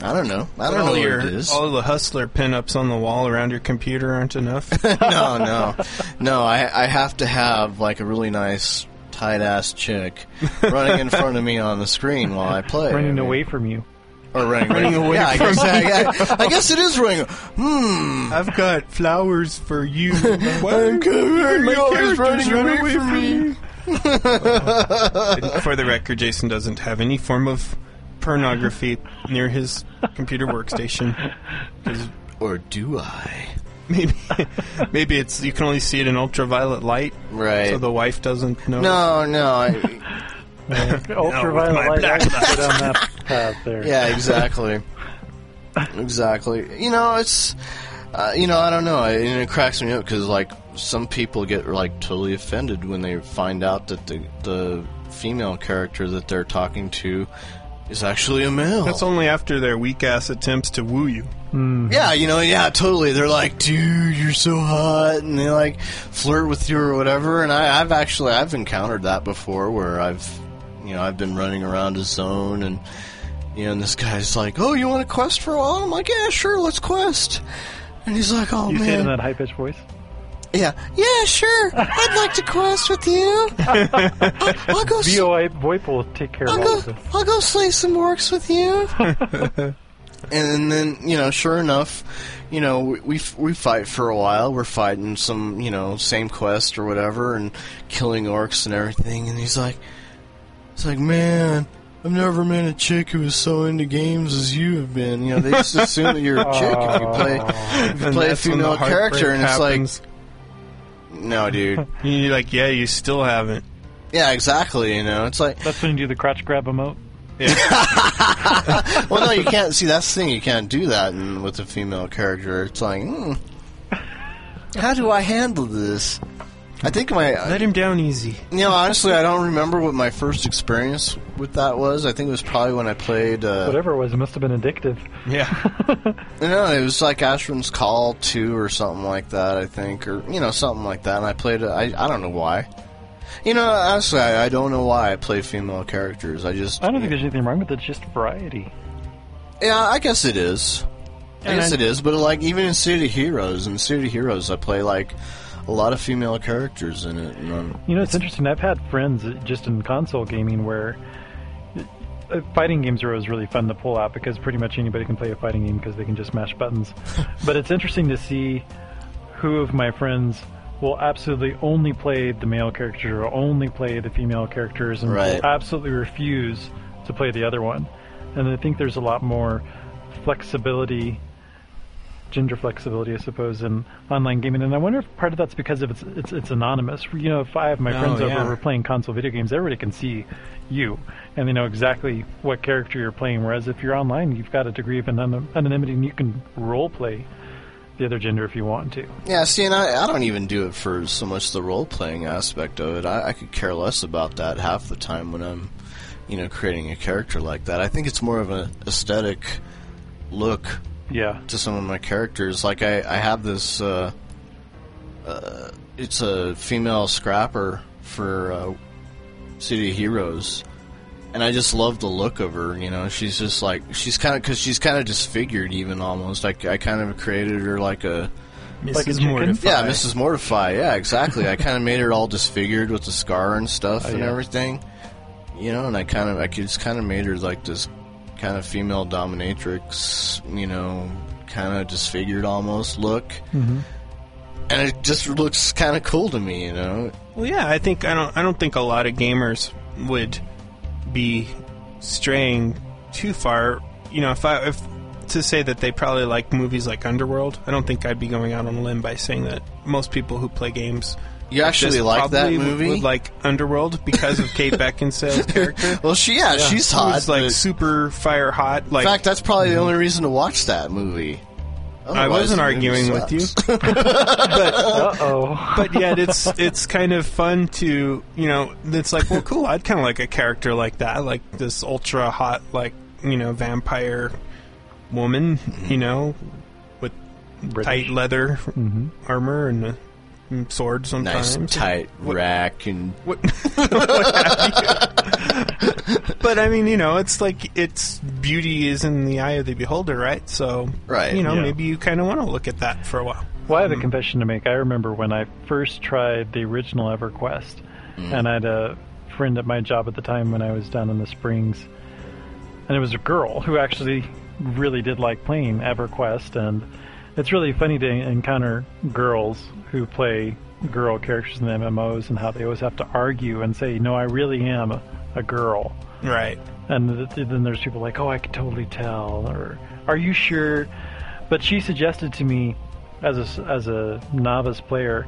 I don't know. I don't all know what it is. All the hustler pinups on the wall around your computer aren't enough. no, no, no. I I have to have like a really nice tight ass chick running in front of me on the screen while I play. I running mean, away from you. or running, Running away Yeah, I from guess, I, I, I guess it is running. Hmm. I've got flowers for you. I'm coming. My You're character's running run away from me. For the record, Jason doesn't have any form of pornography near his computer workstation. 'Cause Or do I? Maybe, maybe it's you can only see it in ultraviolet light, Right. so the wife doesn't know. no, no. I, Ultraviolet my light. Black would go down that path there. Yeah, exactly. exactly. You know, it's. Uh, you know, I don't know. It, it cracks me up because, like, some people get like totally offended when they find out that the the female character that they're talking to is actually a male. That's only after their weak ass attempts to woo you. Hmm. yeah, you know, yeah, totally. They're like, dude, you're so hot, and they like flirt with you or whatever. And I, I've actually I've encountered that before, where I've, you know, I've been running around a zone and. You know, and this guy's like, "Oh, you want to quest for a while?" I'm like, "Yeah, sure, let's quest." And he's like, "Oh You say it in that high pitched voice. Yeah, yeah, sure, I'd like to quest with you. I'll, I'll go, s- VOI VoIP will take care of I'll all go, of this. I'll go slay some orcs with you." and then, you know, sure enough, you know, we, we we fight for a while. We're fighting some, you know, same quest or whatever, and killing orcs and everything. And he's like, "It's like, man." I've never met a chick who was so into games as you have been. You know, they just assume that you're a chick if you play if you And play a that's when the female character, and it's heartbreak like, no, dude. you're like, yeah, you still haven't. Yeah, exactly. You know, it's like, That's when you do the crotch grab emote. Yeah. well, no, you can't. See, that's the thing. You can't do that in, with a female character. It's like, hmm, how do I handle this? I think my, Let him down easy. you know, honestly, I don't remember what my first experience with that was. I think it was probably when I played. Uh, Whatever it was, it must have been addictive. Yeah. You know, it was like Asheron's Call 2 or something like that, I think, or, you know, something like that. And I played it, I, I don't know why. You know, honestly, I, I don't know why I play female characters. I just. I don't think there's anything wrong with it. It's just variety. Yeah, I guess it is. I And guess I- it is, but like, even in City of Heroes, in City of Heroes, I play like a lot of female characters in it. Um, You know, it's interesting. I've had friends just in console gaming where uh, fighting games are always really fun to pull out because pretty much anybody can play a fighting game because they can just mash buttons. but it's interesting to see who of my friends will absolutely only play the male characters or only play the female characters and Right. will absolutely refuse to play the other one. And I think there's a lot more flexibility gender flexibility, I suppose, in online gaming. And I wonder if part of that's because of it's it's, it's anonymous. You know, if I have my Oh, friends yeah. over, we're playing console video games, everybody can see you, and they know exactly what character you're playing. Whereas if you're online, you've got a degree of anonymity, and you can role play the other gender if you want to. yeah, see, and I, I don't even do it for so much the role playing aspect of it. I, I could care less about that half the time when I'm, you know, creating a character like that. I think it's more of an aesthetic look Yeah, to some of my characters. Like I, I have this. Uh, uh, it's a female scrapper for uh, City of Heroes, and I just love the look of her. You know, she's just like she's kind of because she's kind of disfigured, even almost. Like I kind of created her like a Like a Mrs. Mortify. yeah, Mrs. Mortify. Yeah, exactly. I kind of made her all disfigured with the scar and stuff Oh, and yeah. everything. You know, and I kind of I just kind of made her like this kind of female dominatrix. You know, kind of disfigured almost look. Mhm. And it just looks kind of cool to me, you know. Well, yeah, I think I don't. I don't think a lot of gamers would be straying too far. You know, if I if to say that they probably like movies like Underworld, I don't think I'd be going out on a limb by saying that most people who play games You actually like that probably would- movie? would like Underworld because of Kate Beckinsale's character. well, she yeah, she's hot. Who's like super fire hot. Like in fact, that's probably the only reason to watch that movie. I wasn't arguing with you, but Uh oh. but yet it's it's kind of fun to you know it's like well cool I'd kind of like a character like that like this ultra hot like you know vampire woman you know with tight leather armor and, uh, and sword nice sometimes tight rack and what, what have you. but I mean you know it's like it's beauty is in the eye of the beholder right so Right, you know yeah. maybe you kind of want to look at that for a while Well, I have a mm-hmm. confession to make. I remember when I first tried the original EverQuest, mm. and I had a friend at my job at the time when I was down in the Springs, and it was a girl who actually really did like playing EverQuest, and it's really funny to encounter girls who play girl characters in the MMOs and how they always have to argue and say, "No, I really am a, girl." right And th- then there's people like, oh, I can totally tell, or are you sure? But she suggested to me, as a, as a novice player,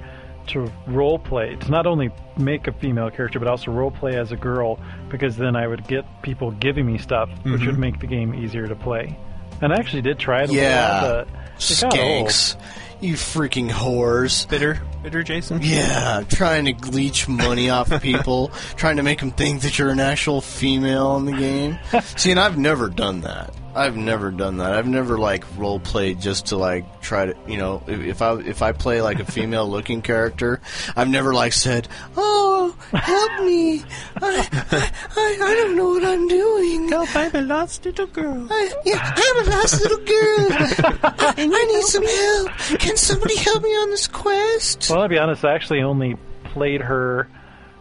to role play, to not only make a female character, but also role play as a girl, because then I would get people giving me stuff, which would mm-hmm. make the game easier to play. And I actually did try it a Yeah. while, but it skanks. You freaking whores. bitter bitter Jason Yeah, trying to leech money off of people, trying to make them think that you're an actual female in the game. See, and I've never done that. I've never done that. I've never like role played just to like try to, you know, if, if I if I play like a female looking character, I've never like said, "Oh, help me! I I, I, I don't know what I'm doing." Help, I'm a lost little girl. I, yeah, I'm a lost little girl. I need some help. Can somebody help me on this quest? Well, I'll be honest, I actually only played her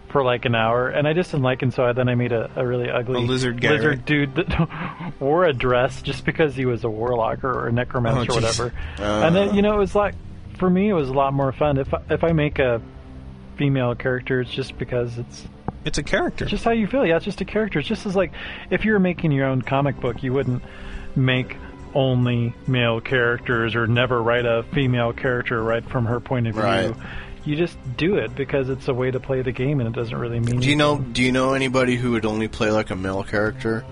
for like an hour, and I just didn't like him, so I, then I made a, a really ugly A lizard guy, lizard right? dude that wore a dress just because he was a warlock or a necromancer Oh, or whatever. Uh. and then, you know, it was like, for me, it was a lot more fun. If, I- if I make a female character, it's just because it's It's a character. just how you feel. Yeah, it's just a character. It's just as like if you were making your own comic book, you wouldn't make only male characters or never write a female character right from her point of view. Right. You just do it because it's a way to play the game, and it doesn't really mean. Do you know? Do you know anybody who would only play like a male character?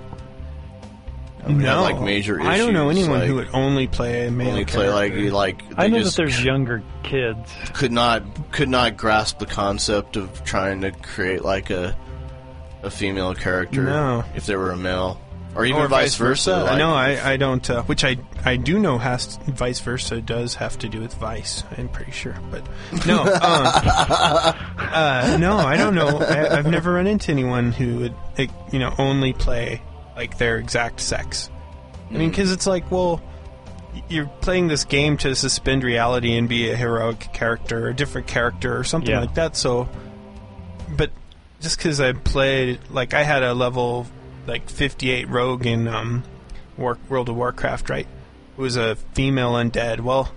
I mean, no, like major. I don't know anyone like, who would only play a male only play like character. like. I know that just there's younger kids. could not could not grasp the concept of trying to create like a a female character. No. if they were a male, or even or vice versa. like- no, I, I don't. Uh, which I I do know has vice versa does have to do with vice. I'm pretty sure, but no, um, uh, no, I don't know. I, I've never run into anyone who would like, you know only play like their exact sex. I mean, because it's like, well, you're playing this game to suspend reality and be a heroic character, or a different character, or something Yeah. like that. So, but just because I played, like, I had a level like 58 rogue in um, War- World of Warcraft, right? It was a female undead. Well,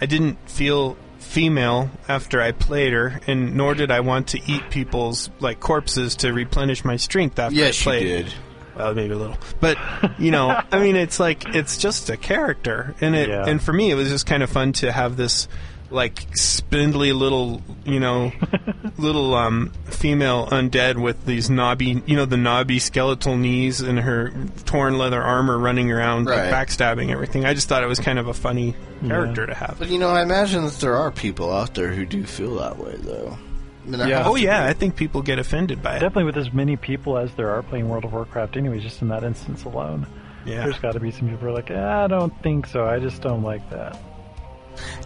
I didn't feel female after I played her, and nor did I want to eat people's like corpses to replenish my strength after yes, I you played. did. Well, maybe a little, but you know, I mean, it's like it's just a character, and it Yeah. and for me, it was just kind of fun to have this like spindly little, you know, little um female undead with these knobby, you know, the knobby skeletal knees and her torn leather armor running around, Right. like, backstabbing everything. I just thought it was kind of a funny character to have. But you know, I imagine that there are people out there who do feel that way, though. I mean, there Yeah. have Oh to yeah, be. I think people get offended by it. Definitely with as many people as there are playing World of Warcraft, anyways, just in that instance alone. Yeah. There's got to be some people who are like, eh, I don't think so. I just don't like that.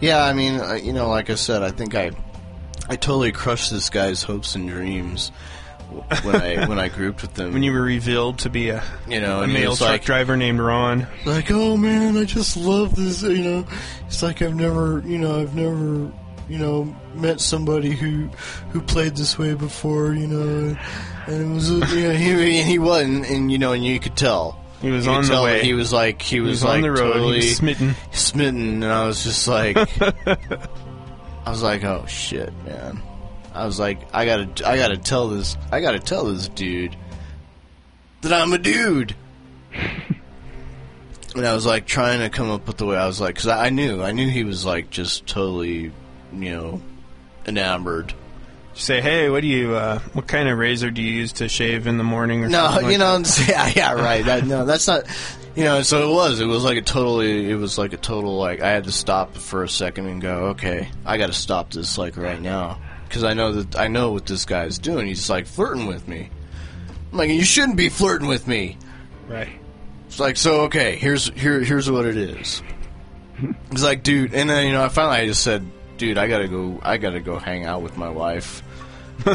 Yeah, I mean, uh, you know, like I said, I think I, I totally crushed this guy's hopes and dreams when I when I grouped with them. when you were revealed to be a, you know, a male truck like, driver named Ron. like, oh man, I just love this. You know, it's like I've never, you know, I've never, you know, met somebody who who played this way before. You know, and it was, uh, you know, he he wasn't, and you know, and you could tell. He was on the way. He was like he He was, was like on the road. totally He was smitten. smitten, and I was just like, I was like, oh shit, man. I was like, I gotta, I gotta tell this, I gotta tell this dude that I'm a dude. and I was like trying to come up with the way I was like, because I knew, I knew he was like just totally, you know, enamored. Say, hey, what do you? Uh, what kind of razor do you use to shave in the morning? Or No, something you like know, yeah, yeah, right. That, no, that's not. You know, so it was. It was like a totally. It was like a total. Like I had to stop for a second and go, okay, I got to stop this like right now because I know that I know what this guy's doing. He's like flirting with me. I'm like, you shouldn't be flirting with me. Right. It's like, so okay, here's here here's what it is. He's like, dude, and then you know, I finally I just said, dude, I gotta go, I gotta go hang out with my wife.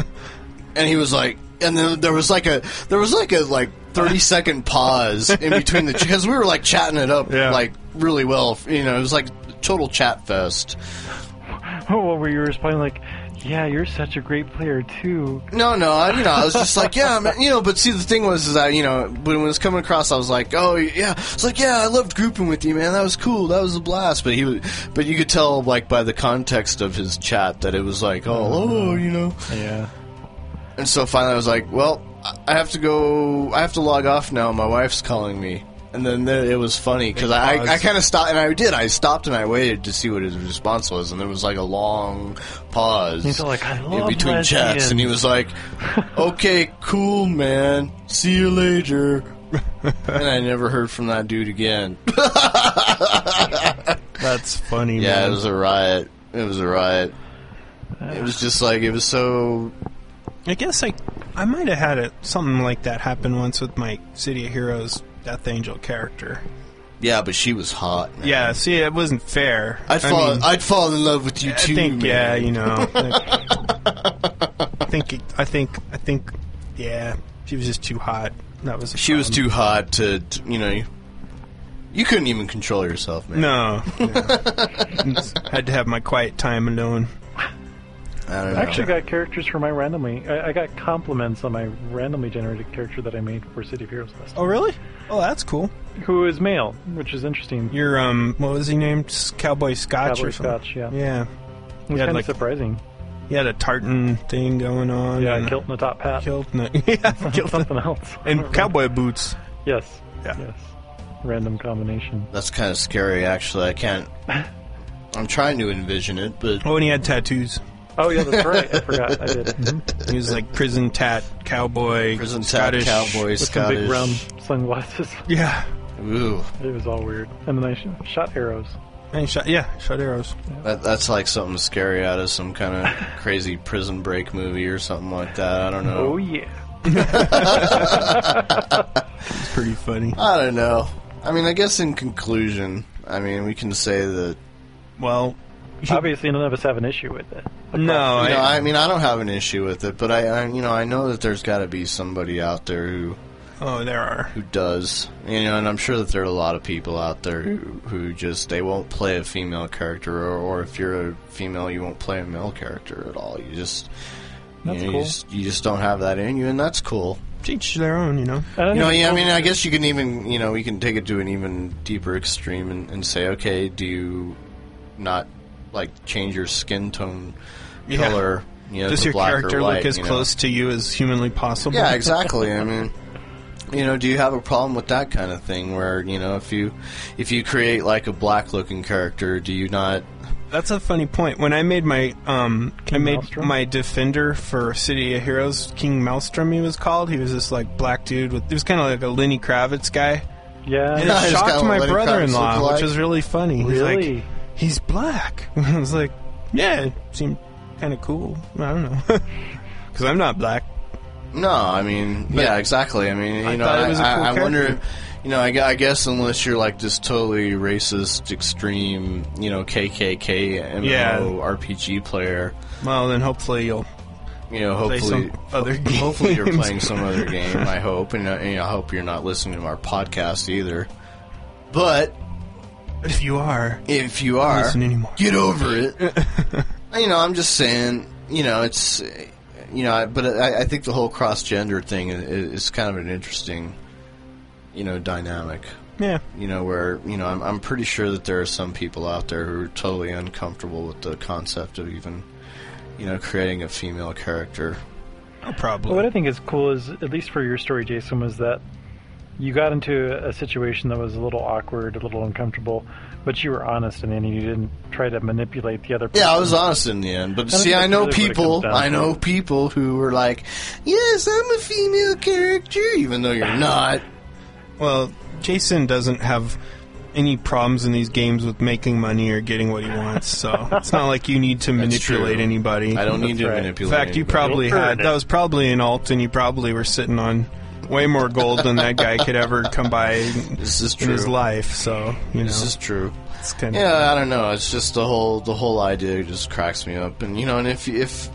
and he was like, and then there was like a there was like a like thirty second pause in between the because we were like chatting it up Yeah. like really well. You know, it was like total chat fest. Oh, were you were responding like, "Yeah, you're such a great player too." No, no, I, you know, I was just like, yeah, man, you know. But see, the thing was, is that you know, when it was coming across, I was like, oh yeah, it's like, yeah, I loved grouping with you, man. That was cool. That was a blast. But he, was, but you could tell, like, by the context of his chat, that it was like, oh, mm-hmm. oh, you know. Yeah. And so finally, I was like, well, I have to go. I have to log off now. My wife's calling me. And then there, it was funny because I. I kind of stopped, and I did. I stopped and I waited to see what his response was, and there was like a long pause He's like, "I in love between chats, and he was like, "Okay, cool, man. See you later." and I never heard from that dude again. That's funny. Yeah, man. it was a riot. It was a riot. It was just like it was so. I guess like I might have had it, something like that happen once with my City of Heroes Death Angel character. Yeah, but she was hot. Man. Yeah, see, it wasn't fair. I'd I fall. mean, I'd fall in love with you I too. think, man. yeah, you know. I think, I think, I think, yeah, she was just too hot. That was. the She was too hot to, to you know. You, you couldn't even control yourself, man. No, yeah. had to have my quiet time alone. I don't know. I actually got characters for my randomly. I, I got compliments on my randomly generated character that I made for City of Heroes last Oh, really? Oh, that's cool. Who is male, which is interesting. You're um, what was he named? Cowboy Scotch Cowboy or something? Scotch, yeah. Yeah, It was Yeah, kind of like- surprising. he had a tartan thing going on. Yeah, and a kilt and a top hat. kilt, and a- yeah, kilt Something else. and cowboy boots. Yes. Yeah. Yes. Random combination. That's kind of scary, actually. I can't. I'm trying to envision it, but Oh, and he had tattoos. Oh yeah, that's right. I forgot. I did. Mhm. He was like prison tat cowboy, prison Scottish. tat cowboy, With some big round sunglasses. Yeah, Ooh, It was all weird. And then I sh- shot arrows. and he shot. Yeah, shot arrows. that, that's like something scary out of some kind of crazy prison break movie or something like that. I don't know. Oh yeah. It's pretty funny. I don't know. I mean, I guess in conclusion, I mean, we can say that. Well, Obviously, none of us have an issue with it. no, You know, I, I mean, I don't have an issue with it, but I, I you know, I know that there's got to be somebody out there who oh, there are. who does. You know, and I'm sure that there are a lot of people out there who, who just they won't play a female character, or, or if you're a female, you won't play a male character at all. You just you, That's know, cool. you just you just don't have that in you, and that's cool. Teach their own, you know. I don't You know, even yeah, I mean, I guess you can even you know we can take it to an even deeper extreme and, and say, okay, do you not like change your skin tone Yeah. color? You know, Does your black or character white, look as you know? close to you as humanly possible? Yeah, exactly. I mean, you know, do you have a problem with that kind of thing? Where you know, if you if you create like a black looking character, do you not? That's a funny point. When I made my um, I made Maelstrom? my defender for City of Heroes, King Maelstrom, he was called. He was this like black dude with. He was kind of like a Lenny Kravitz guy. Yeah. And Yeah, it he's shocked my brother-in-law, lookalike. which was really funny. He's Really? like, he's black. I was like, yeah, it seemed kind of cool. I don't know, because I'm not black. No, I mean, But yeah, exactly. I mean, you I know, I, cool I, I wonder. You know, I, I guess unless you're like this totally racist, extreme, you know, KKK MMO Yeah. RPG player, Well, then hopefully you'll you know, play hopefully, some other games. hopefully you're playing some other game. I hope, and, uh, and I hope you're not listening to our podcast either. But if you are, if you are, listen anymore. get over it. you know, I'm just saying. You know, it's you know, but I, I think the whole cross gender thing is, is kind of an interesting, you know, dynamic. Yeah, You know, where you know, I'm, I'm pretty sure that there are some people out there who are totally uncomfortable with the concept of even you know, creating a female character. Oh, no problem. But what I think is cool is, at least for your story, Jason, was that you got into a situation that was a little awkward, a little uncomfortable, but you were honest in it, and you didn't try to manipulate the other person. Yeah, I was honest in the end, but think see, I know really people. comes down I to. know people who were like, "Yes, I'm a female character," even though you're not. Well, Jason doesn't have any problems in these games with making money or getting what he wants, so it's not like you need to manipulate true. anybody. I don't need That's to right. In manipulate. fact, you anybody. probably You'll had it. that was probably an alt, and you probably were sitting on way more gold than that guy could ever come by in, This is in his life. So you know, This is true. it's kind of Yeah, I don't know. It's just the whole the whole idea just cracks me up, and you know, and if if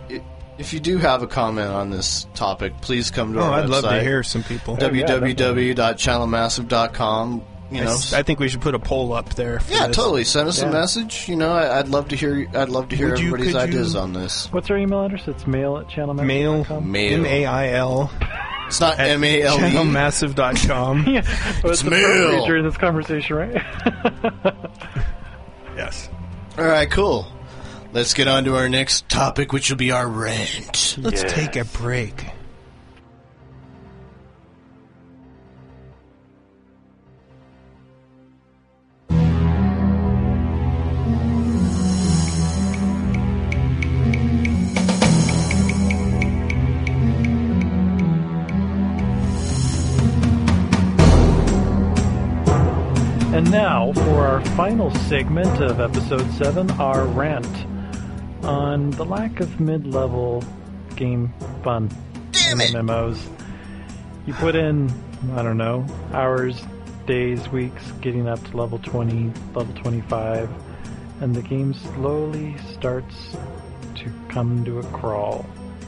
if you do have a comment on this topic, please come to Oh, our I'd website. love to hear some people. Oh, www.channelmassive.com. You I know, s- I think we should put a poll up there. For yeah, this. totally. Send us a message. You know, I, I'd love to hear. I'd love to hear Would you- everybody's could you- ideas on this. What's our email address? It's mail at channelmassive.com. Mail, Mail. M A I L, It's not at M A L E. channelmassive.com. Yeah, well, it's, It's appropriate mail. during this conversation, right? yes. All right, cool. Let's get on to our next topic, which will be our rant. Let's Yes. take a break. Now for our final segment of episode 7, our rant on the lack of mid level game fun Damn in! MMOs. You put in, I don't know, hours, days, weeks, getting up to level 20, level 25, and the game slowly starts to come to a crawl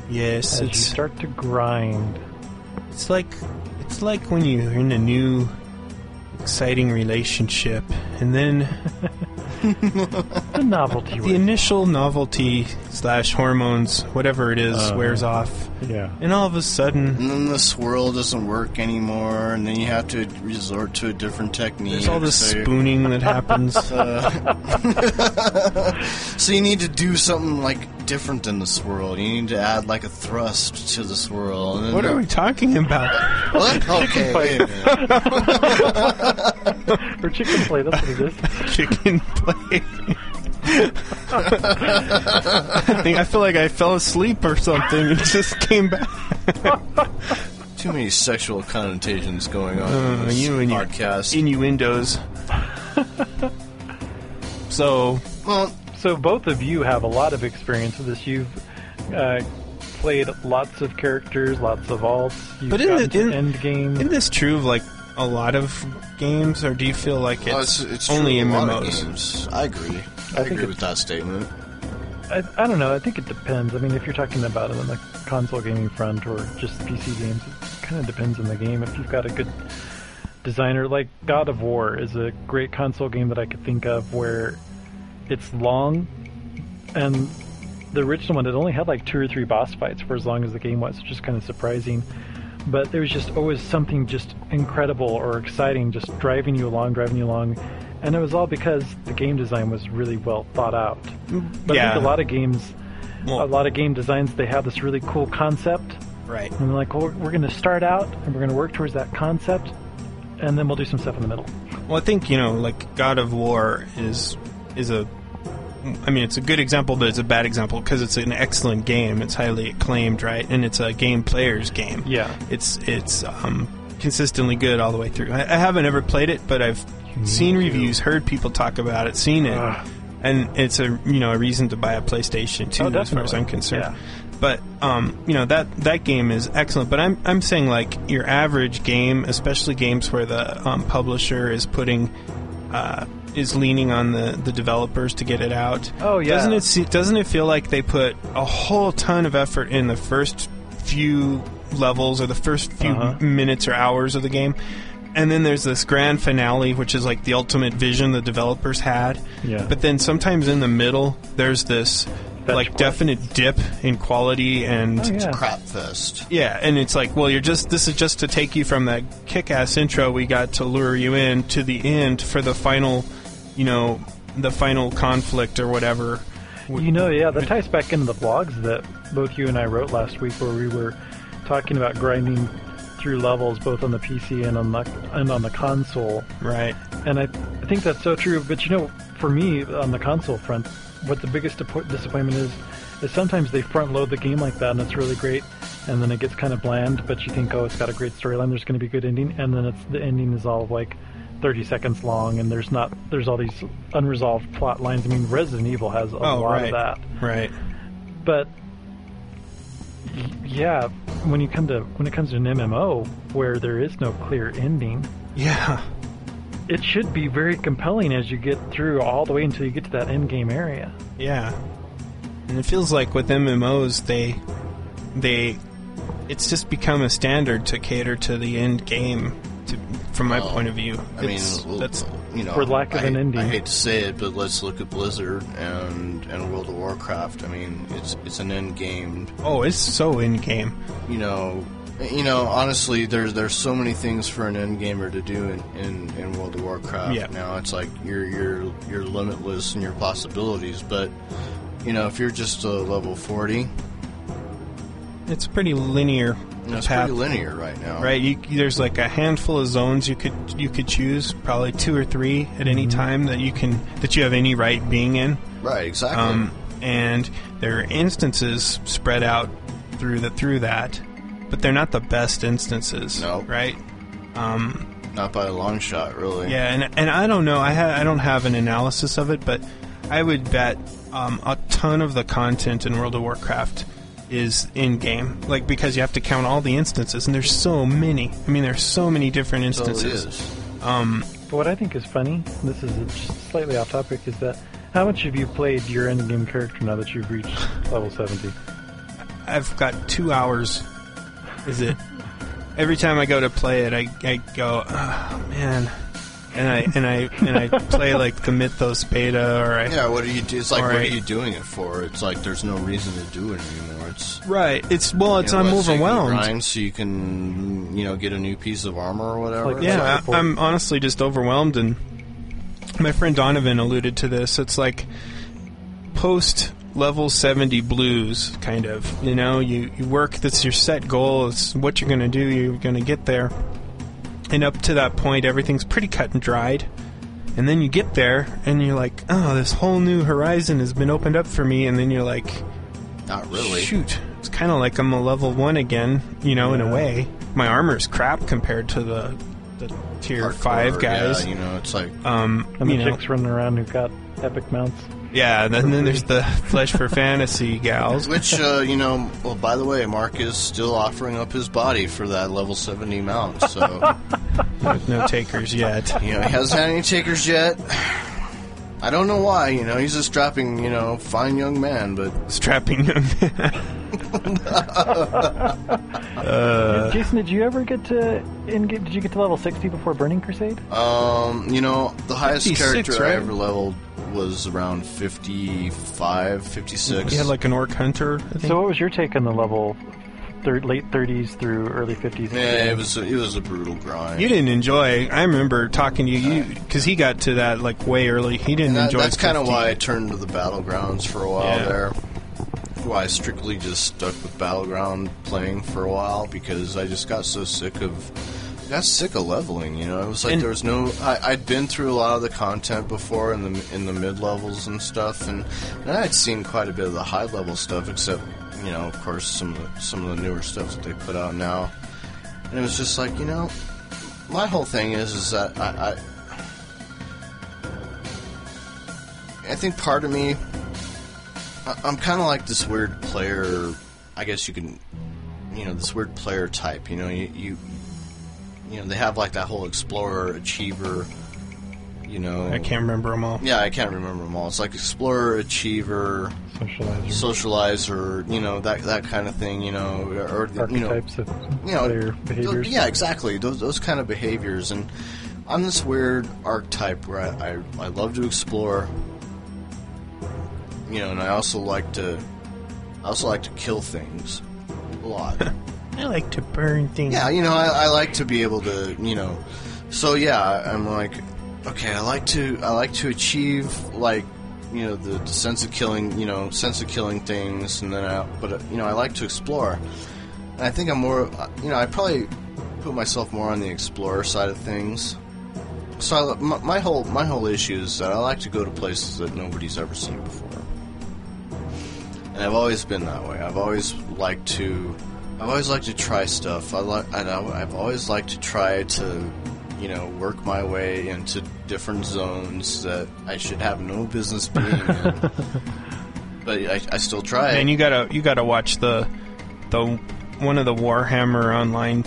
Yes, as you start to grind. it's like it's like when you're in a new exciting relationship and then The novelty the wears initial novelty slash hormones whatever it is Uh-huh. wears off Yeah. and all of a sudden And then the swirl doesn't work anymore, and then you have to resort to a different technique. there's all this so, spooning that happens so you need to do something like different than the swirl. You need to add like a thrust to the swirl. And what are we talking about What? Okay, wait a minute. Or chicken play, that's what it is. chicken play I think I feel like I fell asleep or something and just came back Too many sexual connotations going on Uh, in this you and your podcast. innuendos so well, So both of you have a lot of experience with this. You've uh, played lots of characters, lots of alts. You've But in gotten the- in- end game. Isn't this true of like a lot of games, or do you feel like it's, oh, it's, it's only true of a MMOs? I agree. I, think agree it- with that statement. I, I don't know. I think it depends. I mean, if you're talking about it on the console gaming front or just PC games, it kind of depends on the game. If you've got a good designer, like God of War is a great console game that I could think of where it's long and the original one it only had like two or three boss fights for as long as the game was, which is kind of surprising. But there was just always something just incredible or exciting, just driving you along, driving you along, and it was all because the game design was really well thought out. Mm-hmm. But I think a lot of games, Well- a lot of game designs, they have this really cool concept, Right. and they're like, well, we're going to start out and we're going to work towards that concept, and then we'll do some stuff in the middle. Well, I think you know, like God of War is is a. I mean, it's a good example, but it's a bad example because it's an excellent game. It's highly acclaimed, right? And it's a game player's game. Yeah. It's it's um, consistently good all the way through. I, I haven't ever played it, but I've seen to. reviews, heard people talk about it, seen it, Ugh. and it's a you know a reason to buy a PlayStation too, Oh, as far as. I'm concerned. Yeah. But um, you know that that game is excellent. But I'm I'm saying like your average game, especially games where the um, publisher is putting uh, is leaning on the, the developers to get it out. Oh, yeah. Doesn't it se- doesn't it feel like they put a whole ton of effort in the first few levels or the first few Uh-huh. minutes or hours of the game? And then there's this grand finale, which is like the ultimate vision the developers had. Yeah. But then sometimes in the middle, there's this Fetch like quest. definite dip in quality and Oh, yeah. Crap fest. yeah, and it's like, well, you're just this is just to take you from that kick-ass intro we got to lure you in to the end for the final, you know, the final conflict or whatever. You know, yeah, that ties back into the blogs that both you and I wrote last week, where we were talking about grinding through levels both on the PC and on the and on the console. Right. And I, I think that's so true. But you know, for me on the console front, what the biggest disappointment is, is sometimes they front load the game like that, and it's really great, and then it gets kind of bland. But you think, oh, it's got a great storyline. There's going to be a good ending, and then it's the ending is all like 30 seconds long, and there's not there's all these unresolved plot lines. I mean, Resident Evil has a Oh, lot right. of that, Right. but yeah, when you come to when it comes to an MMO where there is no clear ending, Yeah. it should be very compelling as you get through all the way until you get to that end game area. Yeah. And it feels like with MMOs, they, they, it's just become a standard to cater to the end game. To, from my Well, point of view, I mean, It's- well, that's you know, For lack of I, an ending. I hate to say it, but let's look at Blizzard and and World of Warcraft. I mean, it's it's an end game. oh, it's so in game. You know, you know. Honestly, there's there's so many things for an end gamer to do in, in, in World of Warcraft. Yeah. Now it's like you're you're you're limitless in your possibilities, but you know, if you're just a level forty, It's pretty linear know, it's path. pretty linear right now. right? You, there's like a handful of zones you could you could choose, probably two or three at any time that you can that you have any right being in. Right. Exactly. Um, and there are instances spread out through the through that, but they're not the best instances, No. right? Um, Not by a long shot, really. yeah, and and I don't know. I ha- I don't have an analysis of it, but I would bet um, a ton of the content in World of Warcraft is in game, like because you have to count all the instances, and there's so many. I mean, there's so many different So it instances. is. Um, But what I think is funny, this is just slightly off topic, is that how much have you played your end game character now that you've reached level 70? I've got two hours. Is it? Every time I go to play it, I, I go, oh, man, and I and I and I play like the Mythos beta, or I Yeah, what are you? do- It's like, All what are you doing it for? It's like there's no reason to do it anymore. It's right. It's well, it's you know, I'm let's you overwhelmed. grind so you can, you know, get a new piece of armor or whatever. Like, Yeah, I, I'm honestly just overwhelmed, and my friend Donovan alluded to this. It's like post level 70 blues, kind of. You know, you, you work, that's your set goal, it's what you're going to do, you're going to get there. And up to that point, everything's pretty cut and dried. And then you get there, and you're like, oh, this whole new horizon has been opened up for me, and then you're like, Not really. shoot, it's kind of like I'm a level one again, you know, in a way. My armor's crap compared to the the tier Hardcore, five guys. Yeah, you know, it's like Um, And the you know, chicks running around who've got epic mounts. Yeah. And then, then there's the flesh for fantasy gals. which uh, you know. Well, by the way, Mark is still offering up his body for that level seventy mount. So with no takers yet. you know, he hasn't had any takers yet. I don't know why. You know, he's a strapping, you know, fine young man, but Strapping young man. Uh, Jason, did you ever get to in Did you get to level 60 before Burning Crusade? Um, you know, the highest 56, character right? I ever leveled was around 55, 56. You had like an orc hunter. I think. So what was your take on the level thir- late 30s through early 50s? yeah, it was a, it was a brutal grind. you didn't enjoy. I remember talking to you because he got to that like way early. He didn't And that, enjoy. that's kind of why I turned to the battlegrounds for a while Yeah. there. Why I strictly just stuck with battleground playing for a while because I just got so sick of I got sick of leveling. You know, it was like And- there was no. I, I'd been through a lot of the content before in the in the mid levels and stuff, and, and I'd seen quite a bit of the high level stuff, except you know, of course, some of the, some of the newer stuff that they put out now. And it was just like you know, my whole thing is is that I. I I think part of me, I- I'm kind of like this weird player. I guess you can, you know, this weird player type. You know, you, you, you know, they have like that whole explorer, achiever. You know, I can't remember them all. Yeah, I can't remember them all. It's like explorer, achiever, Socializer. socializer. You know, that that kind of thing. You know, or the, you know, of you know, player th- behaviors. yeah, exactly. Those those kind of behaviors, and I'm this weird archetype where I, I, I love to explore. You know, and I also like to, I also like to kill things a lot. I like to burn things. yeah, you know, I, I like to be able to, you know, so yeah, I'm like, okay, I like to, I like to achieve like you know the, the sense of killing, you know, sense of killing things, and then I, but uh, you know I like to explore. And I think I'm more, you know, I probably put myself more on the explorer side of things. So I, my, my whole my whole issue is that I like to go to places that nobody's ever seen before, and I've always been that way. I've always liked to, I've always liked to try stuff. I like, I've always liked to try to, you know, work my way into different zones that I should have no business being in. but I, I still try. And you gotta you gotta watch the the one of the Warhammer online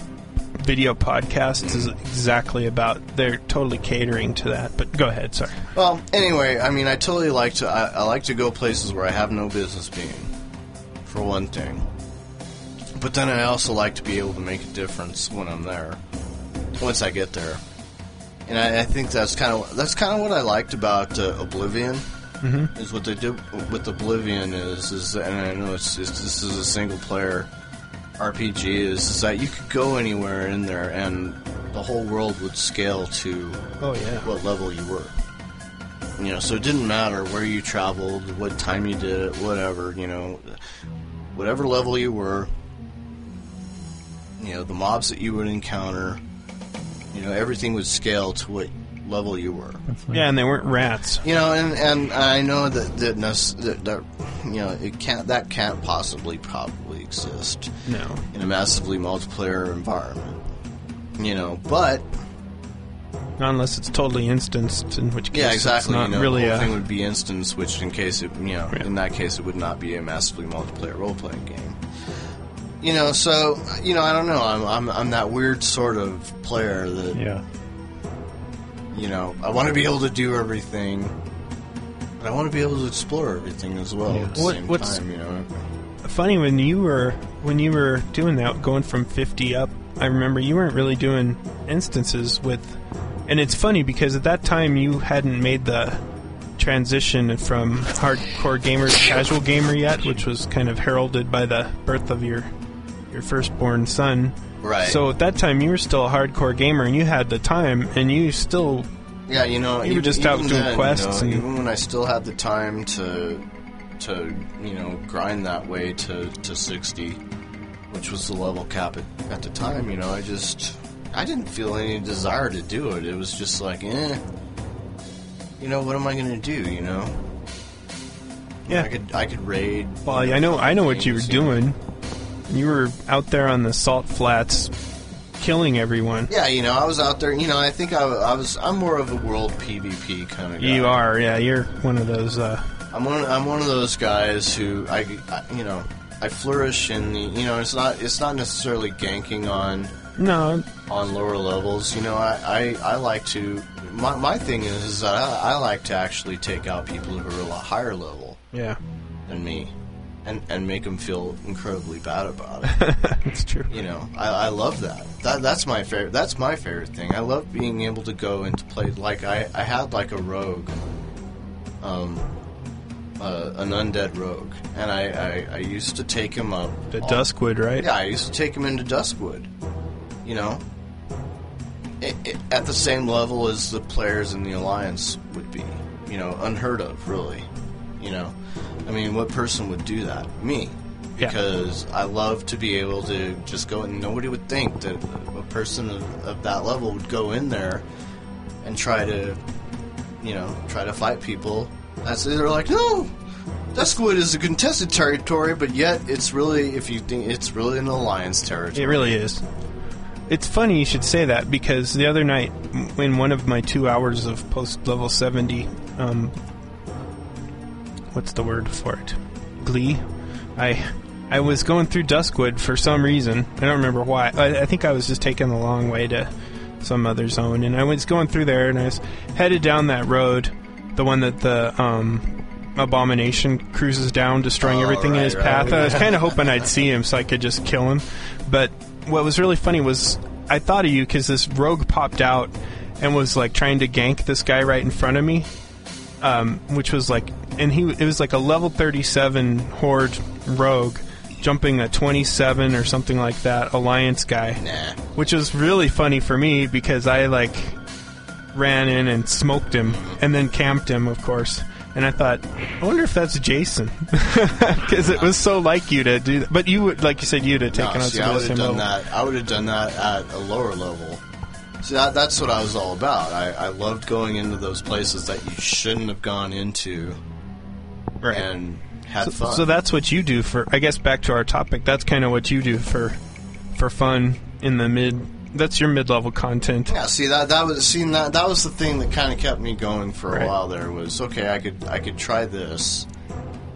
video podcasts is exactly about they're totally catering to that. But go ahead, sorry. Well, anyway, I mean, I totally like to. I, I like to go places where I have no business being, for one thing. But then I also like to be able to make a difference when I'm there. Once I get there, and I, I think that's kind of that's kind of what I liked about uh, Oblivion. Mm-hmm. Is what they do with Oblivion is is and I know it's, it's this is a single player RPG is, is that you could go anywhere in there and the whole world would scale to Oh yeah. what level you were. You know, so it didn't matter where you traveled, what time you did it, whatever, you know, whatever level you were, you know, the mobs that you would encounter, you know, everything would scale to what level you were. Yeah, and they weren't rats. You know, and, and I know that that, that that you know it can't that can't possibly probably exist No. in a massively multiplayer environment. You know, but Not unless it's totally instanced, in which case yeah, exactly. it's not you know, really the whole a thing would be instanced, which in case it, you know, Yeah. in that case it would not be a massively multiplayer role playing game. You know, so you know, I don't know. I'm I'm I'm that weird sort of player that Yeah. you know I want to be able to do everything, but I want to be able to explore everything as well Yeah. at the What- same what's- time. You know, funny when you were when you were doing that, going from fifty up. I remember you weren't really doing instances with, and it's funny because at that time you hadn't made the transition from hardcore gamer to casual gamer yet, which was kind of heralded by the birth of your your firstborn son. right? So at that time you were still a hardcore gamer and you had the time and you still Yeah, you know, You were just out doing then, quests You know, and- even when I still had the time to, to you know, grind that way to, to sixty, which was the level cap at, at the time. You know, I just I didn't feel any desire to do it. It was just like, eh, you know, what am I going to do? You know, Yeah. I could I could raid. Well, you know, I know I know what you were doing. You were out there on the salt flats, killing everyone. Yeah, you know, I was out there. You know, I think I, I was. I'm more of a world PvP kind of guy. You are, yeah. You're one of those. Uh, I'm one. I'm one of those guys who I, I, you know, I flourish in the. You know, it's not. It's not necessarily ganking on no, on lower levels. You know, I, I, I like to. My, my thing is, is that I, I like to actually take out people who are a lot higher level yeah, than me, and and make them feel incredibly bad about it. that's true. You know, I, I love that. That that's my favorite. That's my favorite thing. I love being able to go into play. Like I, I had like a rogue, um, uh, an undead rogue, and I, I, I used to take him up. The all- Duskwood, right? Yeah, I used to take him into Duskwood. You know, it, it, at the same level as the players in the Alliance would be. You know, unheard of, really. You know, I mean, what person would do that? Me Yeah. because I love to be able to just go and nobody would think that a person of, of that level would go in there and try to, you know, try to fight people. That's they're like, no, Duskwood is a contested territory, but yet it's really, if you think it's really an alliance territory. It really is. It's funny you should say that because the other night, in one of my two hours of post level 70, um, what's the word for it? Glee. I I was going through Duskwood for some reason. I don't remember why. I, I think I was just taking the long way to some other zone, and I was going through there, and I was headed down that road, the one that the um, abomination cruises down, destroying Oh, everything in his right. path. I was kind of hoping I'd see him so I could just kill him. But what was really funny was I thought of you because this rogue popped out and was like trying to gank this guy right in front of me, um, which was like, and he it was like a level 37 horde rogue jumping a 27 or something like that alliance guy Nah. which was really funny for me because I like ran in and smoked him and then camped him, of course. And I thought, I wonder if that's Jason, because it was so like you to do that. But you would, like you said, you'd have taken No, us see, I would have done level. that. I would have done that at a lower level. See, that, that's what I was all about. I, I loved going into those places that you shouldn't have gone into Right. and had so, fun. so that's what you do for. I guess back to our topic. That's kind of what you do for, for fun in the mid. That's your mid-level content. Yeah, see that that was seeing that that was the thing that kind of kept me going for a Right. while. There was okay, I could I could try this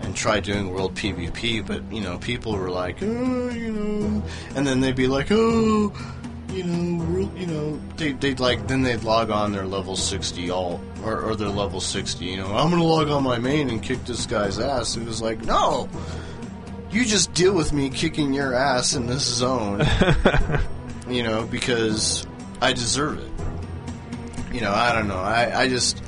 and try doing world PvP, but you know people were like, oh, you know, and then they'd be like, oh, you know, world, you know, they they'd like then they'd log on their level sixty all or, or their level sixty. You know, I'm gonna log on my main and kick this guy's ass. It was like, no, you just deal with me kicking your ass in this zone you know, because I deserve it. You know, I don't know. I, I just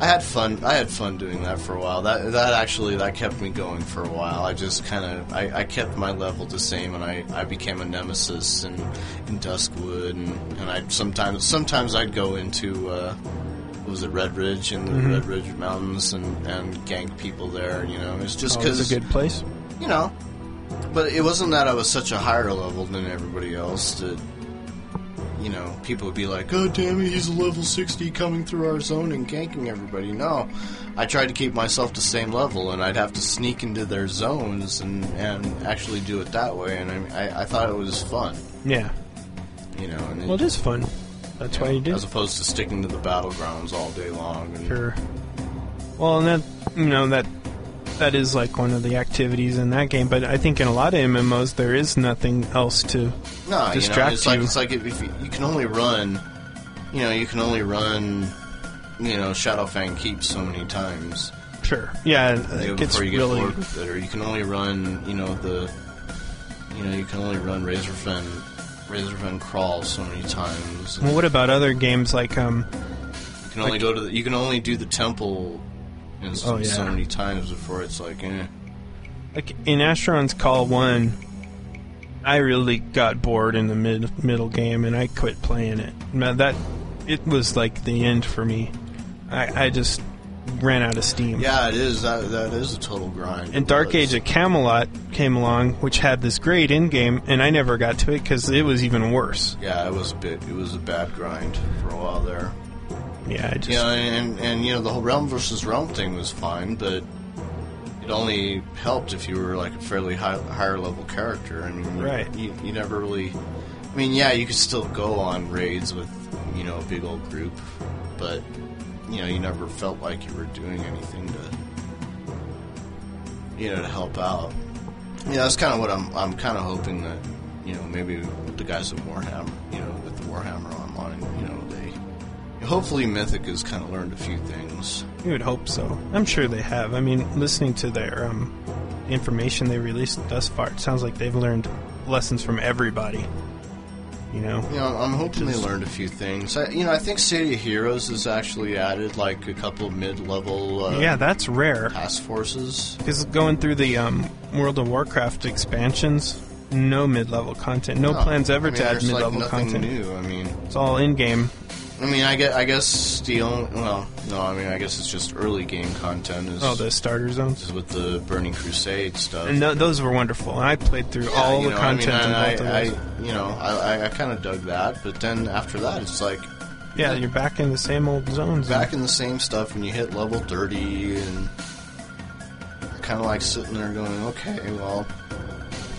I had fun. I had fun doing that for a while. That that actually that kept me going for a while. I just kind of I, I kept my level the same, and I, I became a nemesis in in Duskwood, and, and I sometimes sometimes I'd go into uh, what was it Redridge in the Redridge Mountains and and gank people there. You know, it's just Oh, it's because a good place. you know. But it wasn't that I was such a higher level than everybody else that, you know, people would be like, oh, damn it, he's a level 60 coming through our zone and ganking everybody. No. I tried to keep myself the same level, and I'd have to sneak into their zones and, and actually do it that way, and I, I, I thought it was fun, Yeah. you know. And Well, it is fun. That's why you do. As opposed to sticking to the battlegrounds all day long. And, Sure. Well, and that you know that that is like one of the activities in that game. But I think in a lot of MMOs there is nothing else to. No, you know, distract it's like it's like if, you, you can only run, you know, you can only run, you know, Shadowfang Keep so many times Sure. Yeah, you it gets before you get really. or you can only run, you know, the, you know, you can only run Razorfen, Razorfen Kraul so many times. Well, what about other games like um? you can only go to the, you can only do the temple, in so, Oh, yeah. so many times before it's like, eh. Like in Asheron's Call One, I really got bored in the mid middle game and I quit playing it. Now That it was like the end for me. I, I just ran out of steam. Yeah, it is. That that is a total grind. And Dark. Age of Camelot came along, which had this great end game, and I never got to it because it was even worse. Yeah, it was a bit. It was a bad grind for a while there. Yeah, I just You know, and and you know the whole realm versus realm thing was fine, but it only helped if you were like a fairly high, higher level character. I mean, you- Right. You, you never really. I mean, yeah, you could still go on raids with you know a big old group, but you know you never felt like you were doing anything to you know to help out. Yeah, that's kind of what I'm. I'm kind of hoping that you know maybe the guys at Warhammer, you know, with the Warhammer hopefully Mythic has kind of learned a few things. you would hope so. I'm sure they have. I mean, listening to their um, information they released thus far, it sounds like they've learned lessons from everybody. You know, You know, I'm hoping they learned a few things. I, you know, I think City of Heroes has actually added like a couple of mid-level uh, yeah, that's rare. task forces. Because going through the um, World of Warcraft expansions, no mid-level content, no, plans ever I mean, to add mid-level nothing content. new. I mean, It's all in-game. I mean, I guess, I guess the only well, no, I mean, I guess it's just early game content is, Oh, the starter zones. is with the Burning Crusade stuff. And th- those were wonderful. And I played through Yeah, all you the know, I mean, content in I, both of I, those. I, you know, I, I, I kind of dug that, but then after that, it's like yeah, you're back in the same old zones. back in the same stuff when you hit level 30 and kind of like sitting there going okay well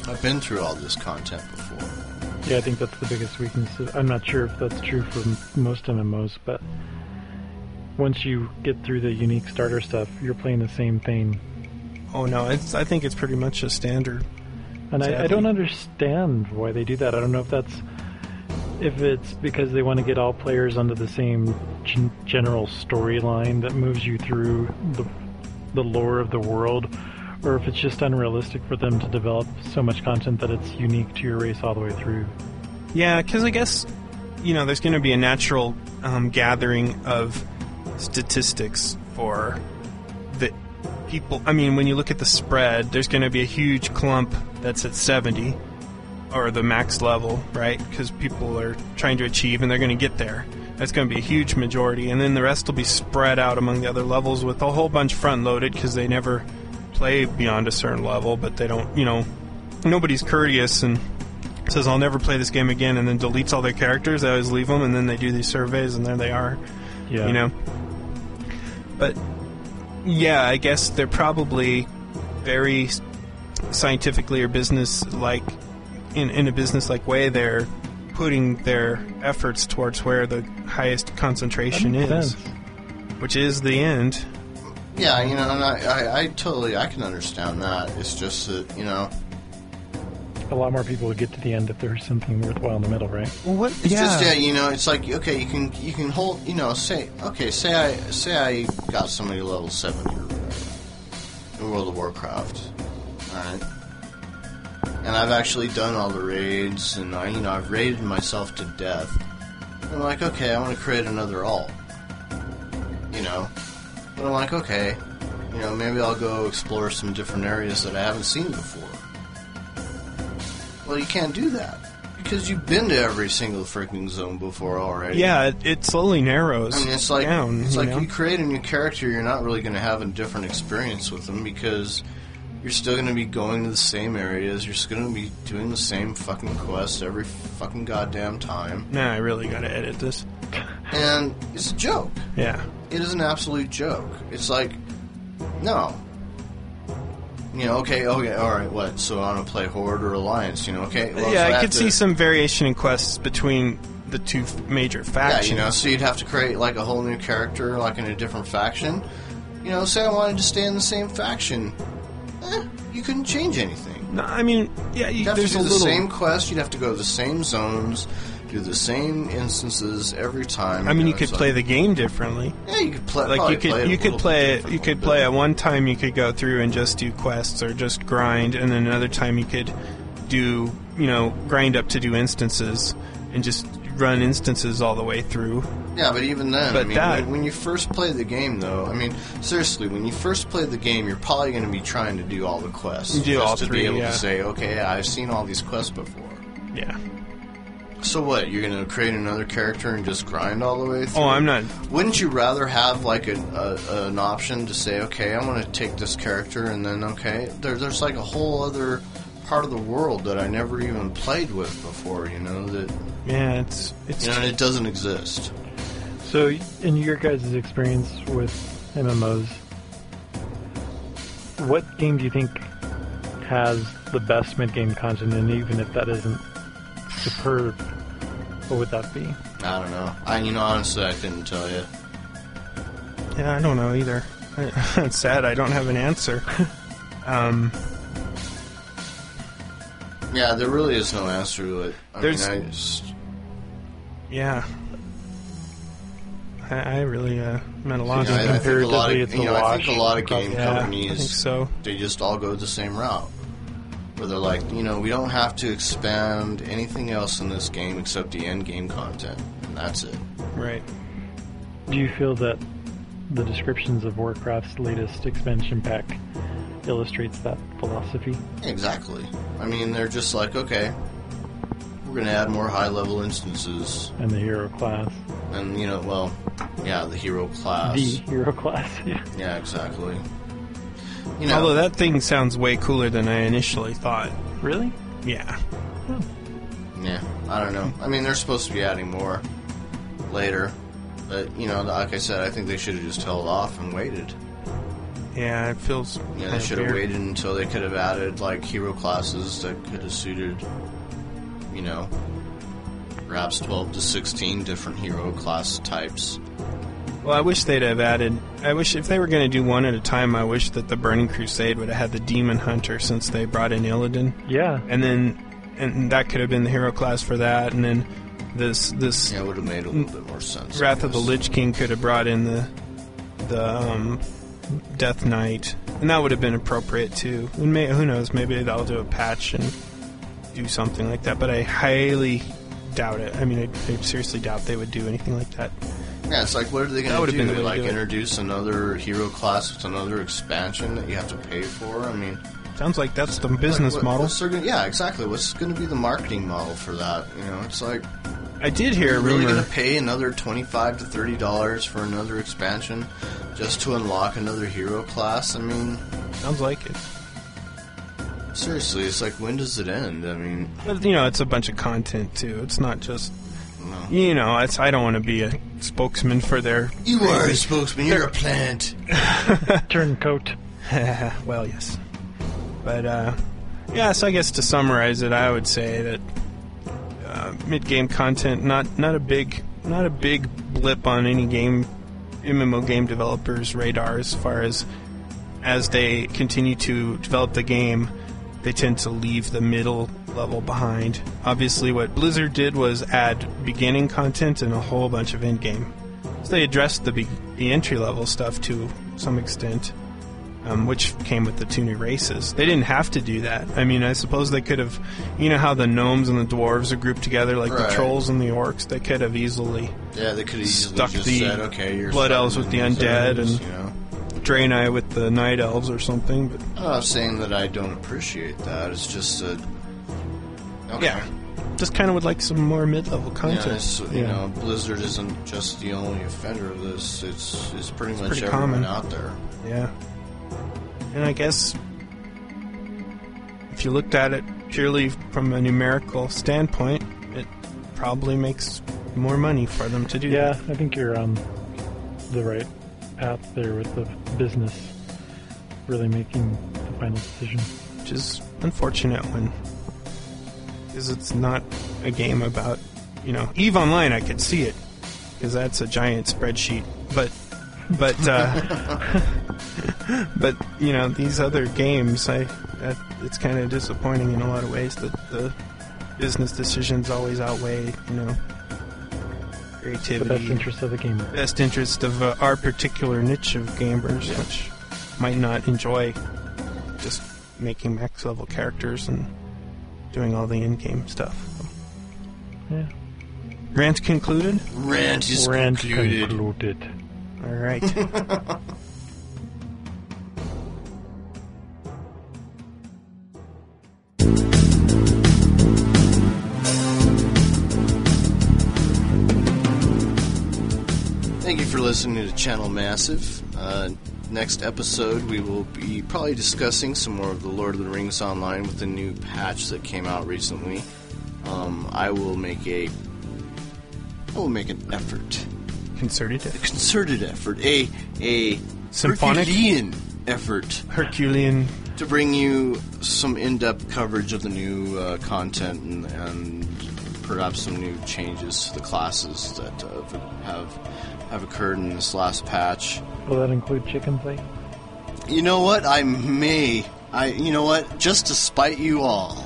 i've been through all this content before Yeah, I think that's the biggest weakness. I'm not sure if that's true for most MMOs, but once you get through the unique starter stuff, you're playing the same thing. Oh no, it's, I think it's pretty much a standard. And I, I don't understand why they do that. I don't know if that's if it's because they want to get all players under the same gen- general storyline that moves you through the the lore of the world, or if it's just unrealistic for them to develop so much content that it's unique to your race all the way through. Yeah, because I guess you know there's going to be a natural um, gathering of statistics for the people. I mean, when you look at the spread, there's going to be a huge clump that's at 70 or the max level, right? Because people are trying to achieve and they're going to get there. That's going to be a huge majority, and then the rest will be spread out among the other levels with a whole bunch front loaded because they never play beyond a certain level, but they don't, you know, nobody's courteous and says I'll never play this game again, and then deletes all their characters. They always leave them, and then they do these surveys, and there they are. Yeah. You know. But yeah, I guess they're probably very scientifically or business like in in a business like way. They're putting their efforts towards where the highest concentration is, sense. which is the end. Yeah, you know, and I, I, I totally, I can understand that. It's just that, you know, A lot more people would get to the end if there's something worthwhile in the middle, right? Well, what? It's just yeah, you know, it's like okay, you can you can hold, you know, say okay, say I say I got somebody level seven or in World of Warcraft, all right, and I've actually done all the raids, and I you know I've raided myself to death. I'm like, okay, I want to create another alt, you know, but I'm like, okay, you know, maybe I'll go explore some different areas that I haven't seen before. Well, you can't do that because you've been to every single freaking zone before already. Yeah, it, it slowly narrows I mean, it's like down. it's you like know? you create a new character, you're not really going to have a different experience with them because you're still going to be going to the same areas. You're still going to be doing the same fucking quests every fucking goddamn time, Nah, I really got to edit this. And it's a joke. Yeah. It is an absolute joke. It's like, no. You know, okay, okay, all right. What? So I want to play Horde or Alliance? You know, okay. Well, yeah, so I have could to- see some variation in quests between the two f- major Yeah, factions. you know, so you'd have to create like a whole new character, like in a different faction. You know, say I wanted to stay in the same faction, eh, you couldn't change anything. No, I mean, yeah, you, You'd have there's to do the little. same quest. You'd have to go to the same zones, do the same instances every time. I mean, you know, could it's play the game differently. Yeah, you could play. Like you could play you could play. You could play at one time. You could go through and just do quests or just grind, and then another time you could do you know grind up to do instances and just run instances all the way through. Yeah, but even then, I But mean, that- when, you first play the game, though, I mean, seriously, when you first play the game, you're probably going to be trying to do all the quests. You do just all to three, be able yeah. to say, okay, I've seen all these quests before. Yeah. So what? You're going to create another character and just grind all the way oh, through? Oh, I'm not. Wouldn't you rather have like a, a, an option to say, okay, I'm going to take this character, and then okay, there, there's like a whole other part of the world that I never even played with before. You know that Yeah, it's it's. you know and it doesn't exist. So, in your guys' experience with MMOs, what game do you think has the best mid-game content? And even if that isn't superb, what would that be? I don't know. I you know honestly, I couldn't tell you. Yeah, I don't know either. it's sad I don't have an answer. um, Yeah, there really is no answer to it. I There's- mean, I just, yeah. I, I really uh, meant a lot. you know, to I, think a lot of you know, I think a lot of game yeah, companies so. they just all go the same route. Where they're like, you know, we don't have to expand anything else in this game except the end game content, and that's it. Right. Do you feel that the descriptions of Warcraft's latest expansion pack illustrates that philosophy? Exactly. I mean, they're just like, okay, we're going to add more high level instances. And the hero class, And, you know, well, yeah, the hero class. the hero class, yeah. Yeah, exactly. You know, Although that thing sounds way cooler than I initially thought. Really? Yeah. yeah, I don't know. I mean, they're supposed to be adding more later. But, you know, like I said, I think they should have just held off and waited. Yeah, it feels. Yeah, they should have waited until they could have added, like, hero classes that could have suited, you know, perhaps 12 to 16 different hero class types. Well, I wish they'd have added. I wish if they were going to do one at a time, I wish that the Burning Crusade would have had the Demon Hunter since they brought in Illidan, Yeah. and then and that could have been the hero class for that, and then this this Yeah, it would have made a little bit more sense. Wrath of the. Lich King could have brought in the the um, Death Knight, and that would have been appropriate too. And may, who knows? Maybe they'll do a patch and do something like that. But I highly doubt it. I mean, I, I seriously doubt they would do anything like that. Yeah, it's like, what are they going to been do? to Like, do introduce another hero class with another expansion that you have to pay for? I mean, Sounds like that's the business What- model. gonna- yeah, exactly. What's going to be the marketing model for that? You know, it's like I did hear Are really going to pay another twenty-five to thirty dollars for another expansion just to unlock another hero class? I mean, Sounds like it. seriously, it's like when does it end? I mean, But you know, it's a bunch of content too. It's not just no. you know. It's I don't want to be a spokesman for their. You are a spokesman. You're a plant. Turncoat. well, yes, but uh, yeah. So I guess to summarize it, I would say that uh, mid-game content not not a big not a big blip on any game MMO game developers' radar as far as as they continue to develop the game, they tend to leave the middle level behind. Obviously, what Blizzard did was add beginning content and a whole bunch of end game. So they addressed the be- the entry level stuff to some extent, um, which came with the two new races. They didn't have to do that. I mean, I suppose they could have, you know, how the gnomes and the dwarves are grouped together like Right. the trolls and the orcs. They could have easily Yeah, they could have Stuck just the said, "Okay, you're blood elves with the undead elves," and- you know. Draenei with the night elves or something. But I'm not saying that I don't appreciate that. It's just that. Okay. yeah, just kind of would like some more mid-level Yeah, content. it's, you know, Blizzard isn't just the only offender of this. It's it's pretty much pretty everyone common. out there. Yeah. And I guess if you looked at it purely from a numerical standpoint, it probably makes more money for them to do Yeah, that. I think you're on the right path there with the business really making the final decision. Which is unfortunate when because it's not a game about you know Eve Online. I could see it because that's a giant spreadsheet, but but uh, but you know these other games, I it's kind of disappointing in a lot of ways that the business decisions always outweigh you know The creativity, best interest of the gamer. best interest of uh, our particular niche of gamers, which might not enjoy just making max level characters and doing all the in-game stuff. Yeah. Rant concluded. Rant is Rant concluded. concluded. All right. Thank you for listening to Channel Massive. Uh, next episode, we will be probably discussing some more of the Lord of the Rings online with the new patch that came out recently. Um, I will make a, I will make an effort, Concerted. a concerted effort, a a Symphonic? Herculean effort Herculean. to bring you some in-depth coverage of the new uh, content and, and perhaps some new changes to the classes that uh, have have occurred in this last patch. Will that include chicken play? You know what? I may. I. You know what? Just to spite you all,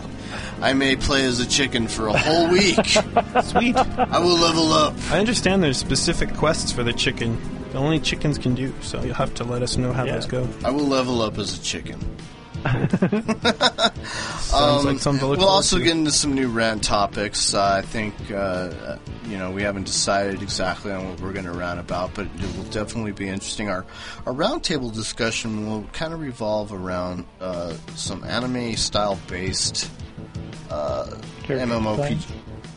I may play as a chicken for a whole week. Sweet. I will level up. I understand there's specific quests for the chicken. that Only chickens can do, so you'll have to let us know how Yeah. those go. I will level up as a chicken. Sounds like something Um, We'll also to. get into some new rant topics. Uh, I think uh, you know we haven't decided exactly on what we're going to rant about, but it will definitely be interesting. Our our roundtable discussion will kind of revolve around uh, some anime style based uh, Character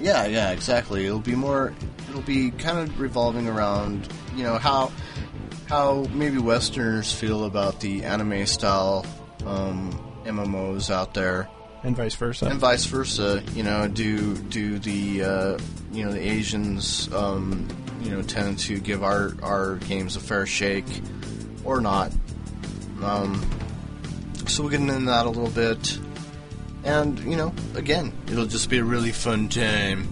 Yeah, yeah, exactly. It'll be more. It'll be kind of revolving around you know how how maybe Westerners feel about the anime style um, MMOs out there and vice versa. and vice versa. You know, do do the uh, you know the Asians um, you know tend to give our our games a fair shake or not? Um, so we'll get into that a little bit, and you know, again, it'll just be a really fun time.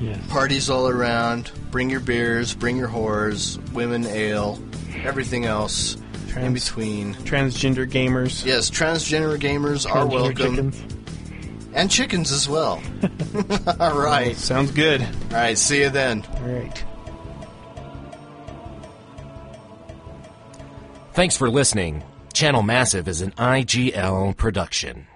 Yes. Parties all around. Bring your beers, bring your whores, women, ale, everything else in between. Transgender gamers. Yes, transgender gamers are welcome. Chickens. And chickens as well. All right. Sounds good. All right. See you then. All right. Thanks for listening. Channel Massive is an IGL production.